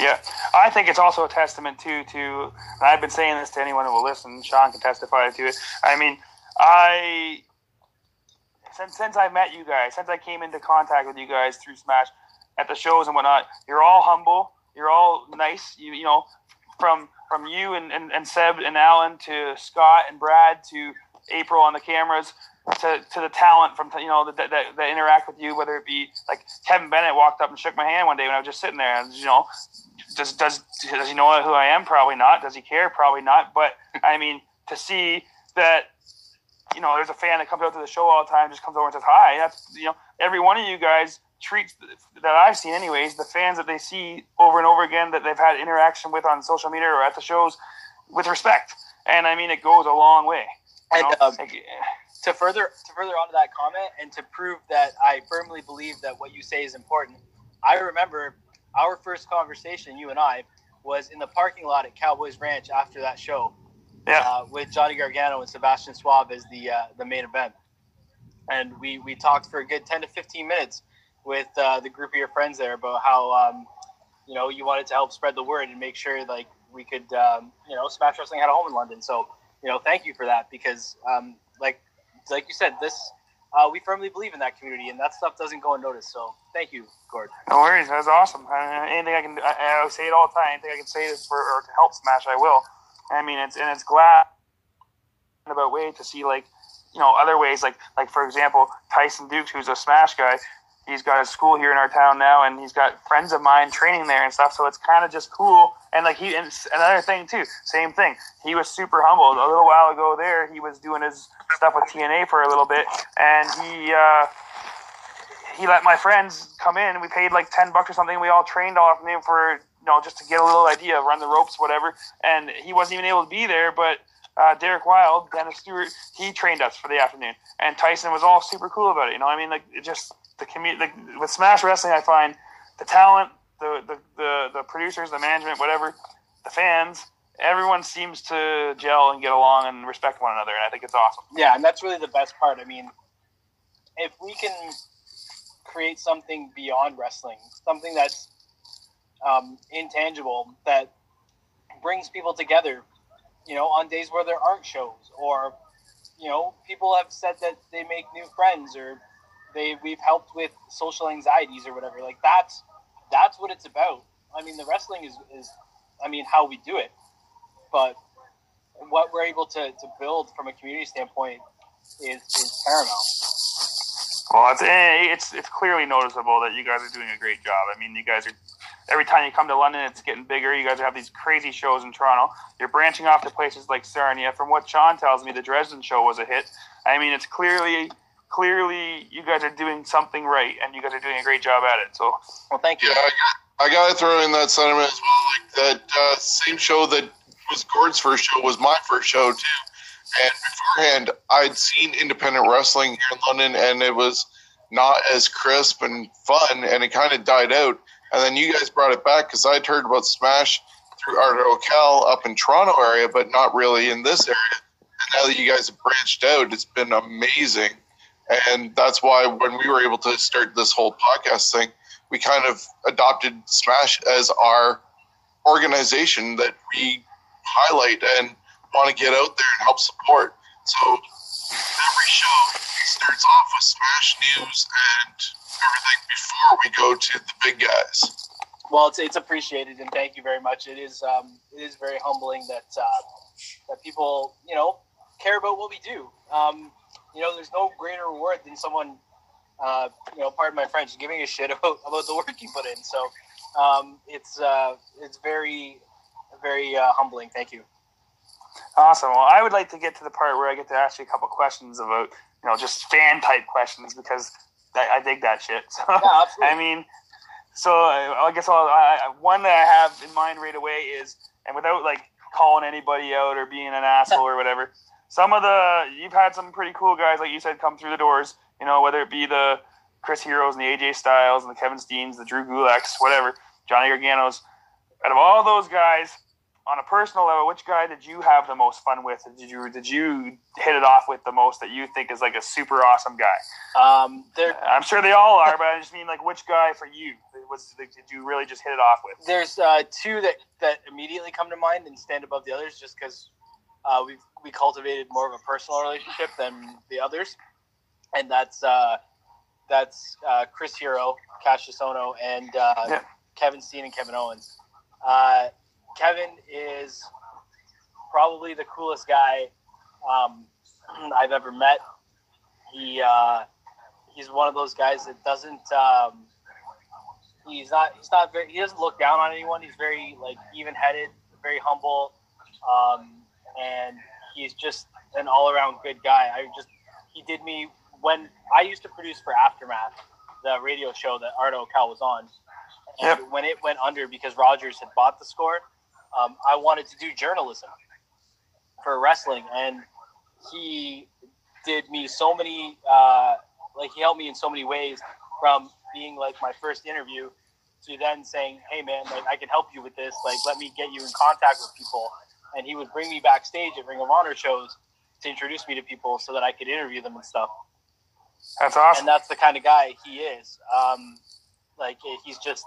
Speaker 10: yeah, I think it's also a testament too to. I've been saying this to anyone who will listen. Shawn can testify to it. I mean, I since since I met you guys, since I came into contact with you guys through Smash at the shows and whatnot, you're all humble. You're all nice. You you know, from from you and, and, and Seb and Alan to Scott and Brad to April on the cameras to, to the talent from you know that, that, that interact with you, whether it be like Kevin Bennett walked up and shook my hand one day when I was just sitting there, and you know, does does does he know who I am? Probably not. Does he care? Probably not. But I mean, to see that you know, there's a fan that comes out to the show all the time, just comes over and says hi. That's you know, every one of you guys treats that I've seen, anyways, the fans that they see over and over again that they've had interaction with on social media or at the shows with respect. And I mean, it goes a long way.
Speaker 9: And um, to further to further onto that comment and to prove that I firmly believe that what you say is important, I remember our first conversation, you and I, was in the parking lot at Cowboys Ranch after that show, uh, with Johnny Gargano and Sebastian Suave as the uh, the main event, and we we talked for a good ten to fifteen minutes with uh, the group of your friends there about how um, you know you wanted to help spread the word and make sure like we could um, you know Smash Wrestling had a home in London. So you know thank you for that because um, like like you said this uh, we firmly believe in that community and that stuff doesn't go unnoticed. So thank you, Gord.
Speaker 10: No worries. That's awesome. Uh, anything I can, I, I say it all the time. Anything I can say for or to help Smash, I will. I mean, it's and it's glad about way to see like you know other ways like like for example Tyson Dux, who's a Smash guy. He's got a school here in our town now, and he's got friends of mine training there and stuff. So it's kind of just cool. And like he, and another thing too, same thing. He was super humble. A little while ago, there he was doing his stuff with TNA for a little bit, and he uh, he let my friends come in. We paid like ten bucks or something. We all trained all afternoon for you know just to get a little idea, run the ropes, whatever. And he wasn't even able to be there, but uh, Derek Wild, Dennis Stewart, he trained us for the afternoon. And Tyson was all super cool about it. You know, I mean, like it just the community with Smash Wrestling, I find the talent, the, the the the producers, the management, whatever, the fans. Everyone seems to gel and get along and respect one another, and I think it's awesome.
Speaker 9: Yeah, and that's really the best part. I mean, if we can create something beyond wrestling, something that's um, intangible that brings people together, you know, on days where there aren't shows, or you know, people have said that they make new friends, or they we've helped with social anxieties or whatever. Like that's that's what it's about. I mean, the wrestling is is, I mean, how we do it, but what we're able to, to build from a community standpoint is, is paramount.
Speaker 10: Well, it's eh, it's it's clearly noticeable that you guys are doing a great job. I mean, you guys are every time you come to London, it's getting bigger. You guys have these crazy shows in Toronto. You're branching off to places like Sarnia. From what Shawn tells me, the Dresden show was a hit. I mean, it's clearly clearly you guys are doing something right, and you guys are doing a great job at it. So,
Speaker 9: well, thank
Speaker 8: you. Yeah, I got, I got to throw in that sentiment as well. Like that uh, same show that was Gord's first show was my first show too. And beforehand, I'd seen independent wrestling here in London, and it was not as crisp and fun, and it kind of died out. And then you guys brought it back because I'd heard about Smash through Arda Ocal up in Toronto area, but not really in this area. And now that you guys have branched out, it's been amazing. And that's why when we were able to start this whole podcast thing, we kind of adopted Smash as our organization that we highlight and want to get out there and help support. So every show starts off with Smash news and everything before we go to the big guys.
Speaker 9: Well, it's, it's appreciated and thank you very much. It is um, it is very humbling that uh, that people you know care about what we do. Um, you know, there's no greater reward than someone uh, you know, pardon my French, giving a shit about, about the work you put in. So um, it's uh, it's very very uh, humbling. Thank you.
Speaker 10: Awesome. Well, I would like to get to the part where I get to ask you a couple questions about, you know, just fan type questions because I, I dig that shit. So, I mean, so I, I guess I- one that I have in mind right away is, and without like calling anybody out or being an asshole or whatever, some of the you've had some pretty cool guys like you said come through the doors. You know, whether it be the Chris Heroes and the AJ Styles and the Kevin Steens, the Drew Gulaks, whatever, Johnny Gargano's. Out of all those guys, on a personal level, which guy did you have the most fun with? Did you did you hit it off with the most that you think is like a super awesome guy?
Speaker 9: Um, there,
Speaker 10: I'm sure they all are, but I just mean like which guy for you was did you really just hit it off with?
Speaker 9: There's uh, two that, that immediately come to mind and stand above the others just because uh, we we cultivated more of a personal relationship than the others, and that's uh, that's uh, Chris Hero, Cassius Ono, and uh, Kevin Steen and Kevin Owens. Uh, Kevin is probably the coolest guy um, I've ever met. He uh, he's one of those guys that doesn't. Um, he's not. He's not very. He doesn't look down on anyone. He's very like even-headed, very humble, um, and he's just an all-around good guy. I just he did me when I used to produce for Aftermath, the radio show that Arda Ocal was on. And when it went under because Rogers had bought the score, um, I wanted to do journalism for wrestling, and he did me so many, uh, like he helped me in so many ways from being like my first interview to then saying, "Hey man, like I can help you with this. Like let me get you in contact with people." And he would bring me backstage at Ring of Honor shows to introduce me to people so that I could interview them and stuff.
Speaker 10: That's awesome.
Speaker 9: And that's the kind of guy he is. Um, like he's just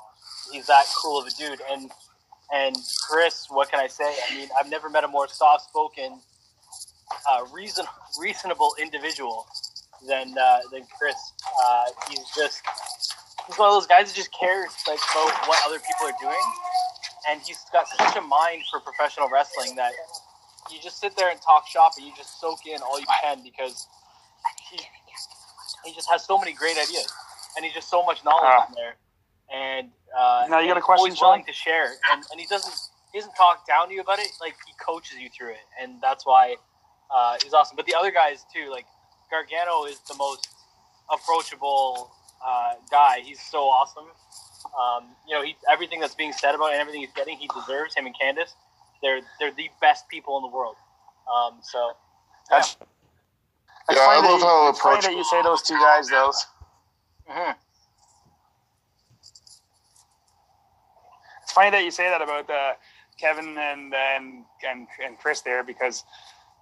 Speaker 9: he's that cool of a dude. And and Chris, what can I say? I mean, I've never met a more soft-spoken, uh, reason reasonable individual than uh, than Chris. Uh, he's just he's one of those guys that just cares like about what other people are doing, and he's got such a mind for professional wrestling that you just sit there and talk shop and you just soak in all you can because he he just has so many great ideas and he's just so much knowledge
Speaker 10: Ah.
Speaker 9: in there. And uh,
Speaker 10: Now you got a question,
Speaker 9: he's willing
Speaker 10: Shawn?
Speaker 9: to share, and, and he doesn't he doesn't talk down to you about it. Like he coaches you through it, and that's why uh, he's awesome. But the other guys too, like Gargano is the most approachable uh, guy. He's so awesome. Um, you know, he everything that's being said about it and everything he's getting, he deserves. Him and Candice, they're they're the best people in the world. Um, so
Speaker 10: That's, that's
Speaker 8: Yeah, I
Speaker 10: funny
Speaker 8: love
Speaker 10: that you-
Speaker 8: how
Speaker 10: it's funny that you say those two guys, though.
Speaker 9: mhm.
Speaker 10: It's funny that you say that about uh, Kevin and, and and and Chris there because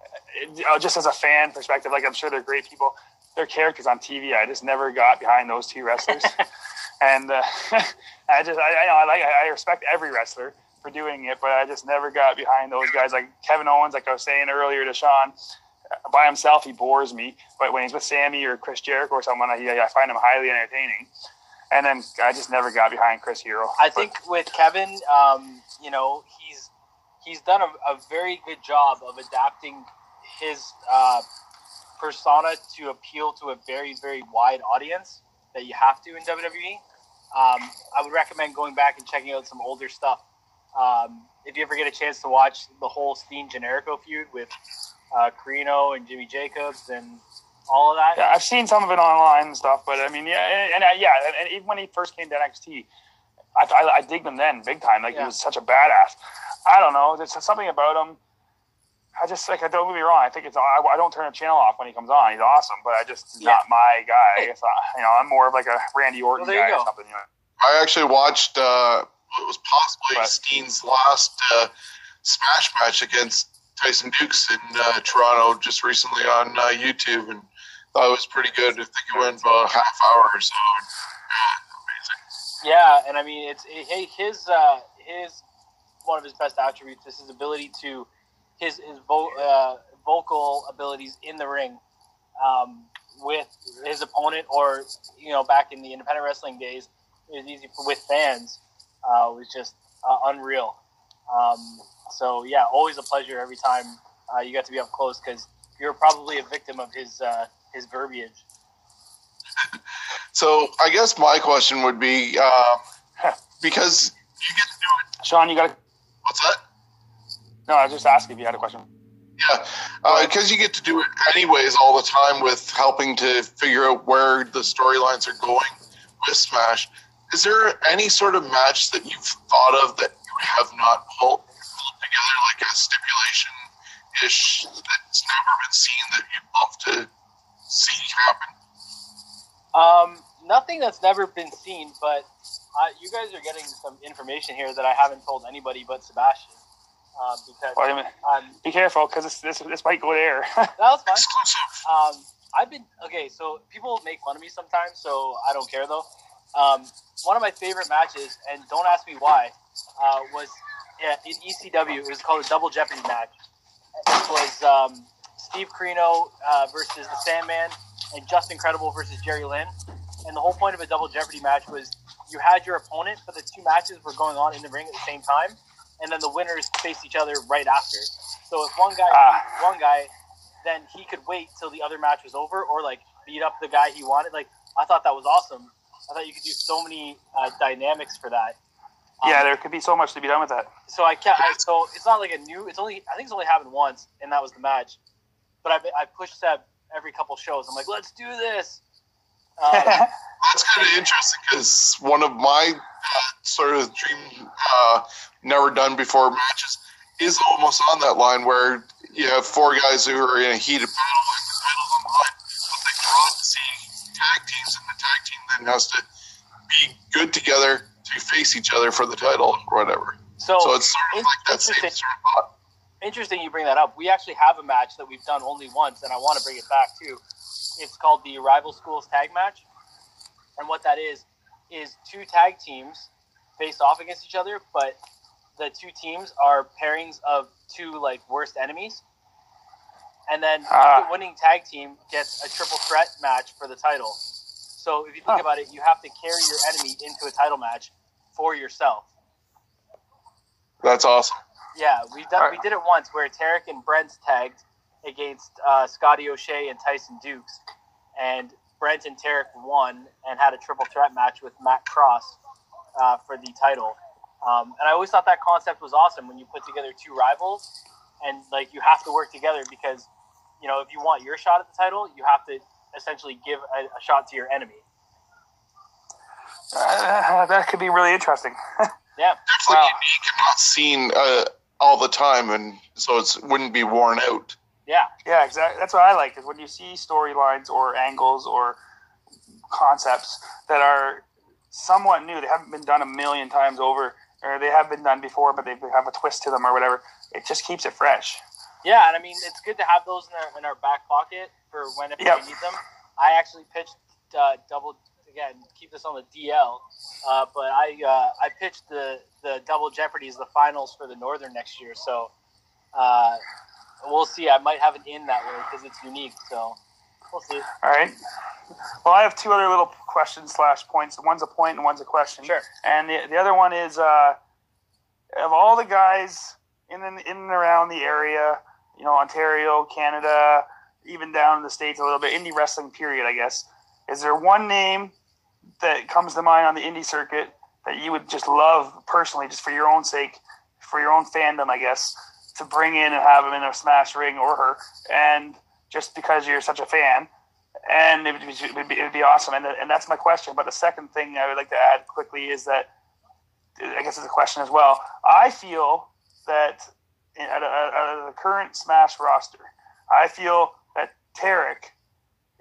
Speaker 10: uh, it, just as a fan perspective, like I'm sure they're great people. They're characters on TV. I just never got behind those two wrestlers, and uh, I just I, I like I respect every wrestler for doing it, but I just never got behind those guys. Like Kevin Owens, like I was saying earlier to Shawn, uh, by himself he bores me, but when he's with Sammy or Chris Jericho or someone, I, I find him highly entertaining. And then I just never got behind Chris Hero.
Speaker 9: I think with Kevin, um, you know, he's he's done a, a very good job of adapting his uh, persona to appeal to a very very wide audience that you have to in WWE. Um, I would recommend going back and checking out some older stuff. Um, if you ever get a chance to watch the whole Steen Generico feud with uh, Corino and Jimmy Jacobs and all of that.
Speaker 10: Yeah, I've seen some of it online and stuff, but I mean, yeah, and, and uh, yeah, and, even when he first came to NXT, I, I, I digged him then big time. Like he was such a badass. I don't know, there's something about him. I just like I don't get me wrong. I think it's I, I don't turn a channel off when he comes on. He's awesome, but I just he's
Speaker 9: Yeah.
Speaker 10: not my guy. It's not, you know, I'm more of like a Randy Orton
Speaker 9: Well,
Speaker 10: guy or something. You know?
Speaker 8: I actually watched uh, what was possibly
Speaker 10: Right.
Speaker 8: Steen's last uh, Smash match against Tyson Dux in uh, Toronto just recently on uh, YouTube, and thought it was pretty good. I think it went about a half hour or so.
Speaker 9: Yeah, and I mean it's it, his uh, his one of his best attributes is his ability to his his vo- uh, vocal abilities in the ring um, with his opponent, or you know back in the independent wrestling days, it was easy for, with fans. Uh, was just uh, unreal. Um, so yeah, always a pleasure every time uh, you got to be up close because you're probably a victim of his uh, his verbiage.
Speaker 8: So I guess my question would be uh, because you get to do it.
Speaker 10: Shawn, you got to.
Speaker 8: What's that?
Speaker 10: No, I was just asking if you had a question.
Speaker 8: Yeah, because you get to do it anyways all the time with helping to figure out where the storylines are going with Smash. Is there any sort of match that you've thought of that you have not pulled, pulled together, like a stipulation ish that's never been seen that you'd love to see happen?
Speaker 9: Um, nothing that's never been seen, but uh, you guys are getting some information here that I haven't told anybody but Sebastian. Uh, because
Speaker 10: Wait a minute.
Speaker 9: um,
Speaker 10: Be careful, because this, this this might go there.
Speaker 9: that was.
Speaker 8: Exclusive.
Speaker 9: Um, I've been okay. So people make fun of me sometimes, so I don't care though. Um, one of my favorite matches, and don't ask me why, uh, was yeah, in ECW. It was called a Double Jeopardy match. It was um, Steve Corino uh, versus the Sandman, and Justin Credible versus Jerry Lynn. And the whole point of a Double Jeopardy match was you had your opponent, but the two matches were going on in the ring at the same time. And then the winners face each other right after. So if one guy
Speaker 10: Ah.
Speaker 9: beat one guy, then he could wait till the other match was over, or like beat up the guy he wanted. Like I thought that was awesome. I thought you could do so many uh, dynamics for that.
Speaker 10: Yeah, there could be so much to be done with that.
Speaker 9: So I can't. I, so it's not like a new. It's only. I think it's only happened once, and that was the match. But I, I pushed Seb every couple shows. I'm like, let's do this. Um,
Speaker 8: That's kind of interesting because one of my uh, sort of dream, uh, never done before matches is almost on that line where you have four guys who are in a heated battle and the title's on the line, but they draw to see tag teams, and the tag team then has to be good together to face each other for the title or whatever.
Speaker 9: so,
Speaker 8: So it's sort of like that same sort of thought.
Speaker 9: interesting you bring that up. We actually have a match that we've done only once, and I want to bring it back too. It's called the Rival Schools Tag Match, and what that is is two tag teams face off against each other, but the two teams are pairings of two like worst enemies, and then
Speaker 10: Ah.
Speaker 9: the winning tag team gets a triple threat match for the title. So if you think
Speaker 10: Huh.
Speaker 9: about it, you have to carry your enemy into a title match for yourself.
Speaker 8: That's awesome.
Speaker 9: Yeah, we done, we did it once where Tarek and Brent tagged against uh, Scotty O'Shea and Tyson Dux, and Brent and Tarek won and had a triple threat match with Matt Cross uh, for the title. Um, and I always thought that concept was awesome when you put together two rivals, and like you have to work together because you know if you want your shot at the title, you have to essentially give a, a shot to your enemy.
Speaker 10: Uh, that could be really interesting.
Speaker 9: Yeah.
Speaker 8: Definitely unique and not seen uh, all the time, and so it wouldn't be worn out.
Speaker 9: Yeah.
Speaker 10: Yeah, exactly. That's what I like is when you see storylines or angles or concepts that are somewhat new. They haven't been done a million times over, or they have been done before, but they have a twist to them or whatever. It just keeps it fresh.
Speaker 9: Yeah, and I mean it's good to have those in our, in our back pocket for whenever
Speaker 10: Yep.
Speaker 9: we need them. I actually pitched uh, double again. Keep this on the DL, uh, but I uh, I pitched the the double jeopardies, the finals for the Northern next year. So uh, we'll see. I might have it in that way because it's unique. So we'll see.
Speaker 10: All right. Well, I have two other little questions slash points. One's a point and one's a question.
Speaker 9: Sure.
Speaker 10: And the, the other one is uh, of all the guys in and, in and around the area, you know, Ontario, Canada, even down in the States a little bit, indie wrestling period, I guess. Is there one name that comes to mind on the indie circuit that you would just love personally, just for your own sake, for your own fandom, I guess, to bring in and have him in a smash ring or her, and just because you're such a fan? and it would, be, it, would be, awesome. And, and that's my question. But the second thing I would like to add quickly is that I guess it's a question as well. I feel that out of the current Smash roster, I feel that Tarek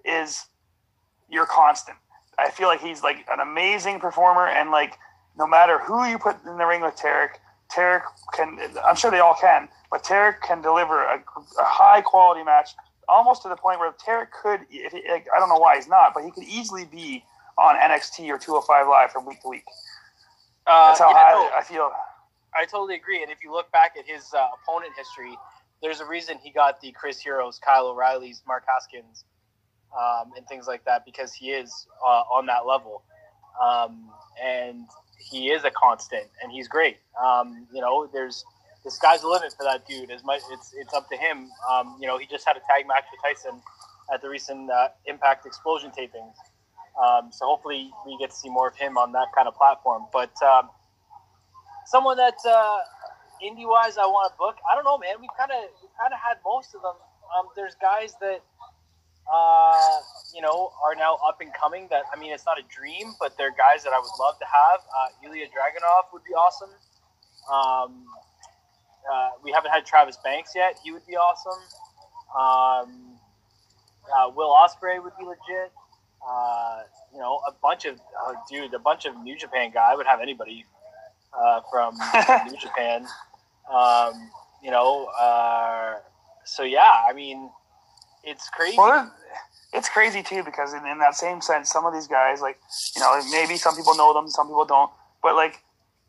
Speaker 10: is your constant. I feel like he's like an amazing performer, and like no matter who you put in the ring with Tarek, Tarek can. I'm sure they all can, but Tarek can deliver a, a high quality match almost to the point where Tarek could, if he, like, I don't know why he's not, but he could easily be on NXT or 205 Live from week to week.
Speaker 9: Uh,
Speaker 10: That's how
Speaker 9: yeah,
Speaker 10: I,
Speaker 9: no,
Speaker 10: I feel.
Speaker 9: I totally agree. And if you look back at his uh, opponent history, there's a reason he got the Chris Heroes, Kyle O'Reilly's, Mark Haskins, um, and things like that because he is uh, on that level. Um, and he is a constant and he's great. Um, you know, there's the sky's the limit for that dude. As much it's it's up to him. Um, you know, he just had a tag match with Tyson at the recent uh, Impact Explosion tapings. Um, so hopefully we get to see more of him on that kind of platform. But um, someone that uh, indie wise I want to book. I don't know, man. We've kind of we've kind of had most of them. Um, there's guys that uh, you know are now up and coming. That I mean, it's not a dream, but they're guys that I would love to have. Uh, Ilya Dragunov would be awesome. Um, uh, we haven't had Travis Banks yet. He would be awesome. Um, uh, Will Ospreay would be legit. Uh, you know, a bunch of oh, dude, a bunch of New Japan guy. I would have anybody uh, from New Japan. Um, you know, uh, so yeah, I mean, it's crazy.
Speaker 10: Well, it's crazy too because in, in that same sense, some of these guys, like you know, maybe some people know them, some people don't, but like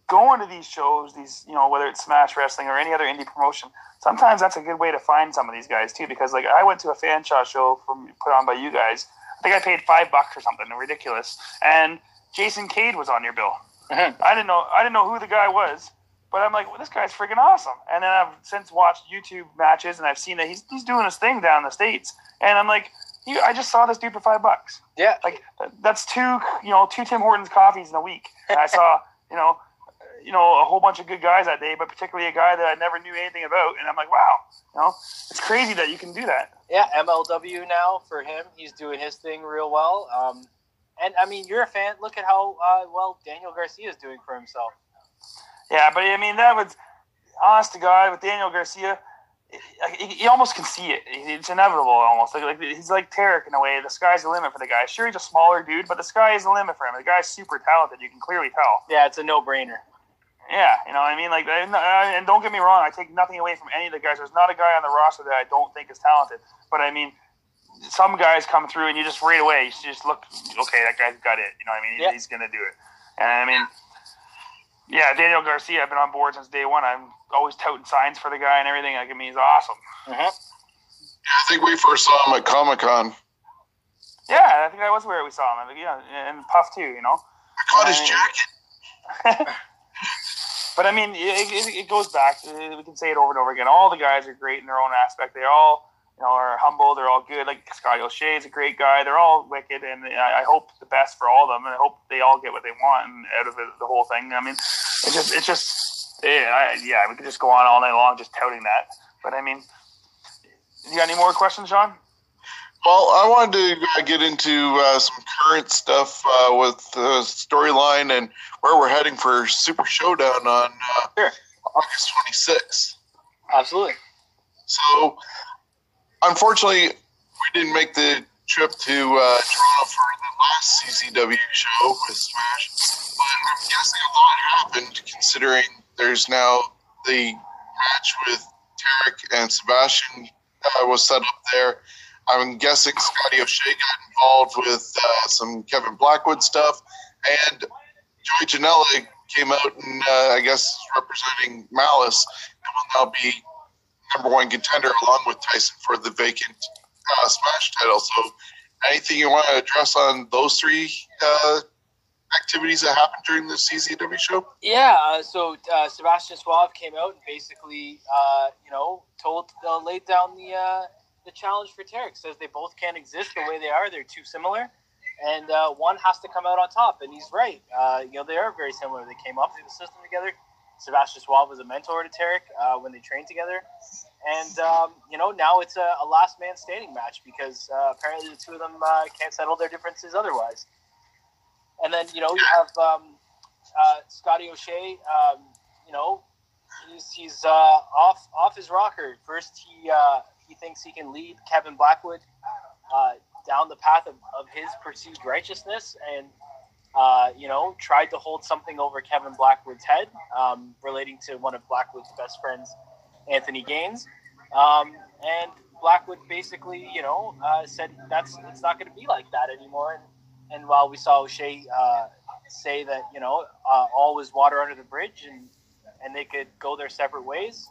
Speaker 10: going to these shows, these you know, whether it's Smash Wrestling or any other indie promotion, sometimes that's a good way to find some of these guys too. Because like I went to a Fanshawe show from put on by you guys. I think I paid five bucks or something ridiculous, and Jason Cade was on your bill. Mm-hmm. I didn't know I didn't know who the guy was, but I'm like, well, this guy's freaking awesome. And then I've since watched YouTube matches, and I've seen that he's he's doing his thing down in the states. And I'm like, you, I just saw this dude for five bucks.
Speaker 9: Yeah.
Speaker 10: Like that's two, you know, two Tim Hortons coffees in a week. And I saw, you know, you know, a whole bunch of good guys that day, but particularly a guy that I never knew anything about. And I'm like, wow, you know, it's crazy that you can do that.
Speaker 9: Yeah, MLW now for him. He's doing his thing real well. Um, and I mean, you're a fan. Look at how uh, well Daniel Garcia is doing for himself.
Speaker 10: Yeah, but I mean, that was honest to God with Daniel Garcia. You almost can see it. It's inevitable, almost. Like, like he's like Tarek in a way. The sky's the limit for the guy. Sure, he's a smaller dude, but the sky is the limit for him. The guy's super talented. You can clearly tell.
Speaker 9: Yeah, it's a no-brainer.
Speaker 10: Yeah, you know what I mean. Like, and don't get me wrong. I take nothing away from any of the guys. There's not a guy on the roster that I don't think is talented. But I mean, some guys come through and you just right away you just look, okay, that guy's got it. You know what I mean? He's gonna do it. And I mean, yeah, Daniel Garcia. I've been on board since day one. I'm always touting signs for the guy and everything. Like, I mean, he's awesome.
Speaker 9: Uh-huh.
Speaker 8: I think we first saw him at Comic Con.
Speaker 10: Yeah, I think that was where we saw him. Yeah, and Puff too. You know.
Speaker 8: I caught his
Speaker 10: I
Speaker 8: jacket.
Speaker 10: But I mean, it, it, it goes back. We can say it over and over again. All the guys are great in their own aspect. They all, you know, are humble. They're all good. Like Scotty O'Shea is a great guy. They're all wicked, and I, I hope the best for all of them. And I hope they all get what they want and out of it, the whole thing. I mean, it's just, it's just, yeah, I, yeah. We could just go on all night long just touting that. But I mean, you got any more questions, John?
Speaker 8: Well, I wanted to uh, get into uh, some current stuff uh, with the storyline and where we're heading for Super Showdown on uh,
Speaker 9: Sure.
Speaker 8: August 26th.
Speaker 9: Absolutely.
Speaker 8: So, unfortunately, we didn't make the trip to uh, Toronto for the last CZW show with Smash, but I'm guessing a lot happened considering there's now the match with Tarek and Sebastian uh, was set up there. I'm guessing Scotty O'Shea got involved with uh, some Kevin Blackwood stuff, and Joey Janela came out and uh, I guess representing Malice and will now be number one contender along with Tyson for the vacant uh, Smash title. So, anything you want to address on those three uh, activities that happened during the CZW show?
Speaker 9: Yeah, uh, so uh, Sebastian Suave came out and basically, uh, you know, told, uh, laid down the the challenge for Tarek. Says they both can't exist the way they are; they're too similar, and one has to come out on top. And he's right. You know, they are very similar. They came up through the system together. Sebastian Suave was a mentor to Tarek uh, when they trained together, and um, you know now it's a, a last man standing match because uh, apparently the two of them uh, can't settle their differences otherwise. And then you know you have um, uh, Scotty O'Shea. Um, you know he's he's uh, off off his rocker. First he uh, he thinks he can lead Kevin Blackwood down the path of, of his perceived righteousness, and uh, you know tried to hold something over Kevin Blackwood's head, um, relating to one of Blackwood's best friends, Anthony Gaines. Um, and Blackwood basically, you know, uh, said that's it's not going to be like that anymore. And, and while we saw O'Shea uh, say that you know uh, all was water under the bridge and and they could go their separate ways,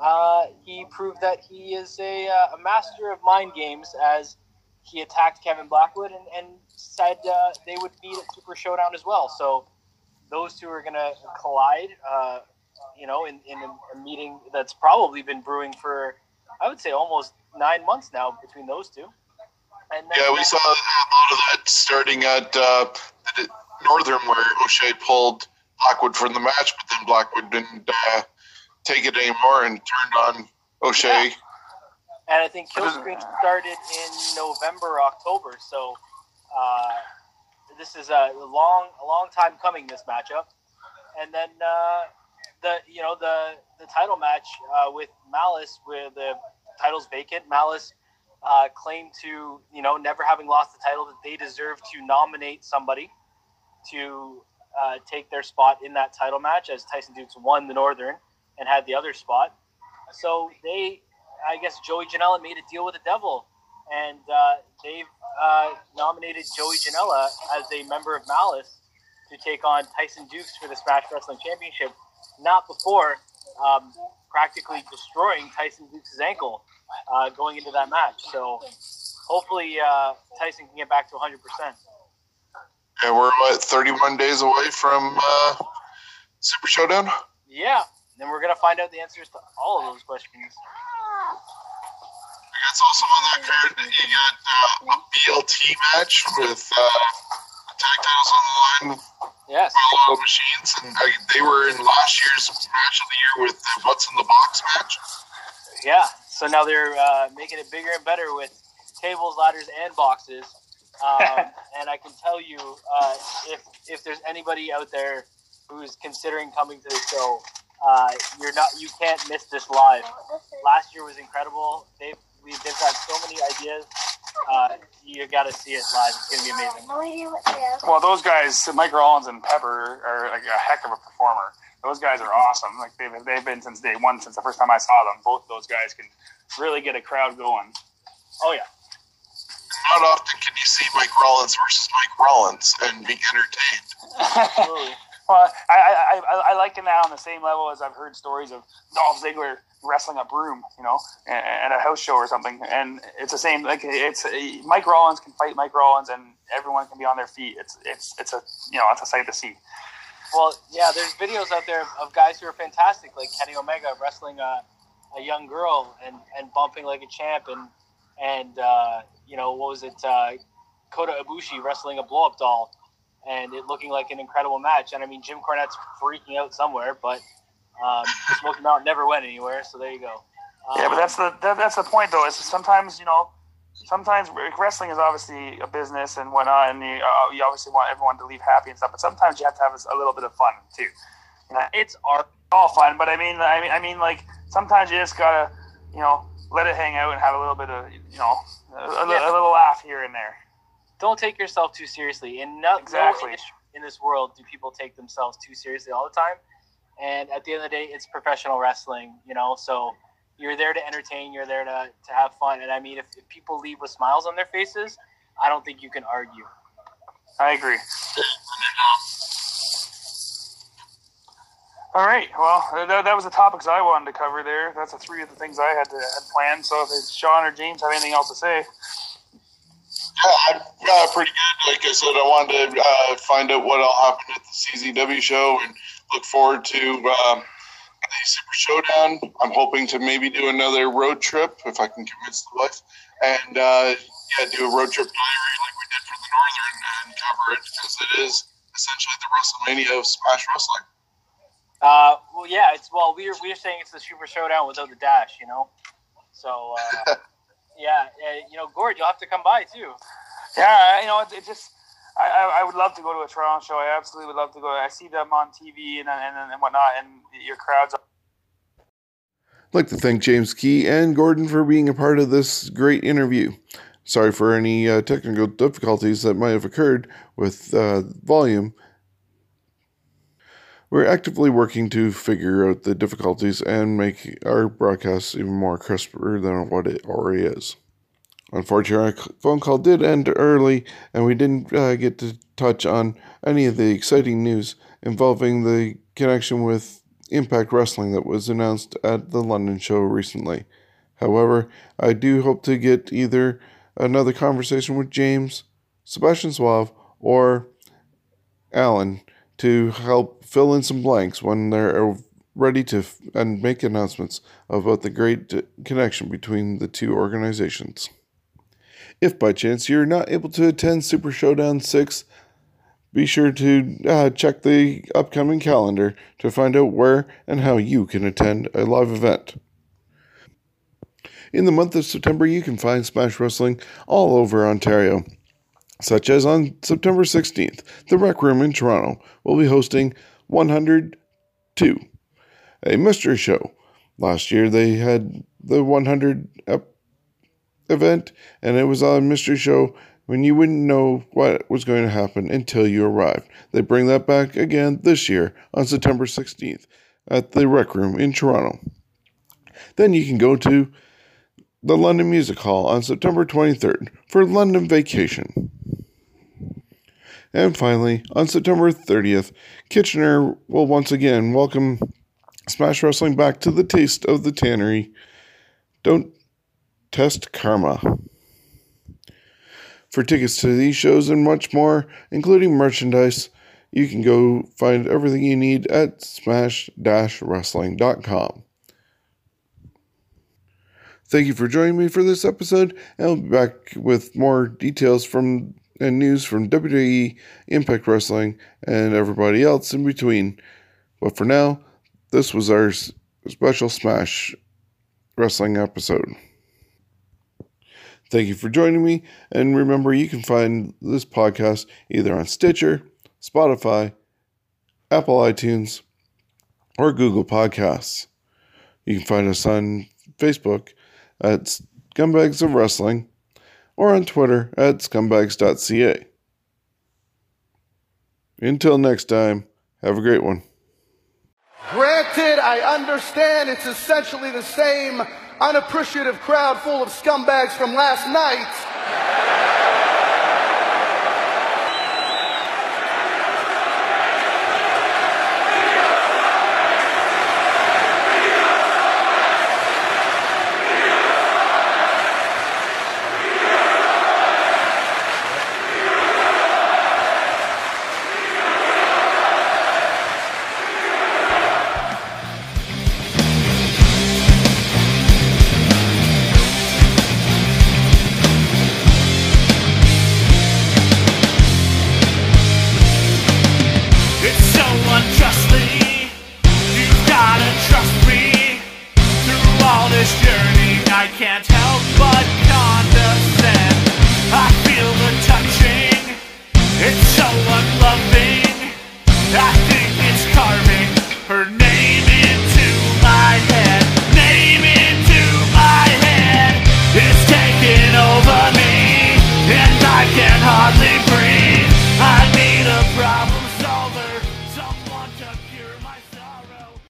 Speaker 9: uh, he proved that he is a, a master of mind games as he attacked Kevin Blackwood and, and said uh, they would meet at Super Showdown as well. So those two are going to collide, uh, you know, in, in a, a meeting that's probably been brewing for, I would say, almost nine months now between those two. And then,
Speaker 8: Yeah, we saw a lot of that starting at uh, Northern, where O'Shea pulled Blackwood from the match, but then Blackwood didn't uh, take it anymore and turned on O'Shea.
Speaker 9: And I think Killscreen started in November, October. So uh, this is a long, a long time coming. This matchup, and then uh, the you know the the title match uh, with Malice, where the title's vacant. Malice uh, claimed to you know never having lost the title that they deserve to nominate somebody to uh, take their spot in that title match, as Tyson Dux won the Northern and had the other spot. So they I guess Joey Janela made a deal with the devil, and uh, they've uh, nominated Joey Janela as a member of Malice to take on Tyson Dux for the Smash Wrestling Championship. Not before um, practically destroying Tyson Dux' ankle uh, going into that match. So hopefully uh, Tyson can get back to 100%.
Speaker 8: And we're what 31 days away from uh, Super Showdown.
Speaker 9: Yeah, and we're gonna find out the answers to all of those questions.
Speaker 8: That's also on that card. You got uh, a BLT match with uh, tag titles on the line.
Speaker 9: Yes.
Speaker 8: Well, machines, and uh, they were in last year's match of the year with the What's in the Box match.
Speaker 9: Yeah. So now they're uh, making it bigger and better with tables, ladders, and boxes. Um, and I can tell you, uh, if if there's anybody out there who's considering coming to the show, uh, you're not you can't miss this live. Last year was incredible. They've we, they've got so many ideas. Uh, you got to see it live. It's gonna be amazing.
Speaker 10: Well, those guys, Mike Rollins and Pepper, are like a heck of a performer. Those guys are awesome. Like they've they've been since day one, since the first time I saw them. Both of those guys can really get a crowd going.
Speaker 9: Oh yeah.
Speaker 8: Not often can you see Mike Rollins versus Mike Rollins and be entertained.
Speaker 9: Absolutely.
Speaker 10: Well, I, I, I, I liken that on the same level as I've heard stories of Dolph Ziggler wrestling a broom, you know, at a house show or something. And it's the same. Like it's Mike Rollins can fight Mike Rollins, and everyone can be on their feet. It's it's it's a you know it's a sight to see.
Speaker 9: Well, yeah, there's videos out there of guys who are fantastic, like Kenny Omega wrestling a, a young girl and, and bumping like a champ, and and uh, you know what was it, uh, Kota Ibushi wrestling a blow up doll, and it looking like an incredible match. And I mean, Jim Cornette's freaking out somewhere, but um, Smoky Mountain never went anywhere, so there you go. Um,
Speaker 10: Yeah, but that's the that, that's the point though. Is sometimes you know, sometimes wrestling is obviously a business and whatnot, and you, uh, you obviously want everyone to leave happy and stuff. But sometimes you have to have a little bit of fun too. You know,
Speaker 9: it's art.
Speaker 10: all fun, but I mean, I mean, I mean, like sometimes you just gotta, you know, let it hang out and have a little bit of, you know, a, a,
Speaker 9: Yeah.
Speaker 10: a little laugh here and there.
Speaker 9: Don't take yourself too seriously. In no,
Speaker 10: Exactly.
Speaker 9: no in this world do people take themselves too seriously all the time. And at the end of the day, it's professional wrestling, you know. So you're there to entertain, you're there to, to have fun. And I mean, if, if people leave with smiles on their faces, I don't think you can argue.
Speaker 10: I agree. All right. Well, that, that was the topics I wanted to cover there. That's the three of the things I had to had planned. So if it's Shawn or James have anything else to say,
Speaker 8: Yeah, I'm uh, pretty good. Like I said, I wanted to uh, find out what all happened at the CZW show and look forward to um, the Super Showdown. I'm hoping to maybe do another road trip if I can convince the wife, and uh, yeah, do a road trip diary like we did for the Northern and cover it because it is essentially the WrestleMania of Smash Wrestling.
Speaker 9: Uh, well, yeah, it's well, we're we're saying it's the Super Showdown without the dash, you know. So uh, yeah, you know, Gord, you'll have to come by too.
Speaker 10: yeah, you know, it, it just. I, I, I would love to go to a Toronto show. I absolutely would love to go. I see them on TV and and, and whatnot, and your crowds.
Speaker 1: I'd like to thank James Kee and Gordon for being a part of this great interview. Sorry for any uh, technical difficulties that might have occurred with uh, volume. We're actively working to figure out the difficulties and make our broadcast even more crisper than what it already is. Unfortunately, our phone call did end early, and we didn't uh, get to touch on any of the exciting news involving the connection with Impact Wrestling that was announced at the London show recently. However, I do hope to get either another conversation with James, Sebastian Suave, or Alan to help fill in some blanks when they're ready to f- and make announcements about the great uh, connection between the two organizations. If by chance you're not able to attend Super Showdown 6, be sure to uh, check the upcoming calendar to find out where and how you can attend a live event. In the month of September, you can find Smash Wrestling all over Ontario, such as on September 16th, the Rec Room in Toronto will be hosting 102, a mystery show. Last year, they had the 100 ep- event, and it was a mystery show when you wouldn't know what was going to happen until you arrived. They bring that back again this year on September 16th at the Rec Room in Toronto. Then you can go to the London Music Hall on September 23rd for London Vacation. And finally, on September 30th, Kitchener will once again welcome Smash Wrestling back to the taste of the tannery. Don't test karma. For tickets to these shows and much more, including merchandise, you can go find everything you need at smash-wrestling.com. Thank you for joining me for this episode, and I'll be back with more details from and news from WWE, Impact Wrestling, and everybody else in between. But for now, this was our special Smash Wrestling episode. Thank you for joining me, and remember you can find this podcast either on Stitcher, Spotify, Apple iTunes, or Google Podcasts. You can find us on Facebook at Scumbags of Wrestling or on Twitter at scumbags.ca. Until next time, have a great one.
Speaker 6: Granted, I understand it's essentially the same unappreciative crowd full of scumbags from last night.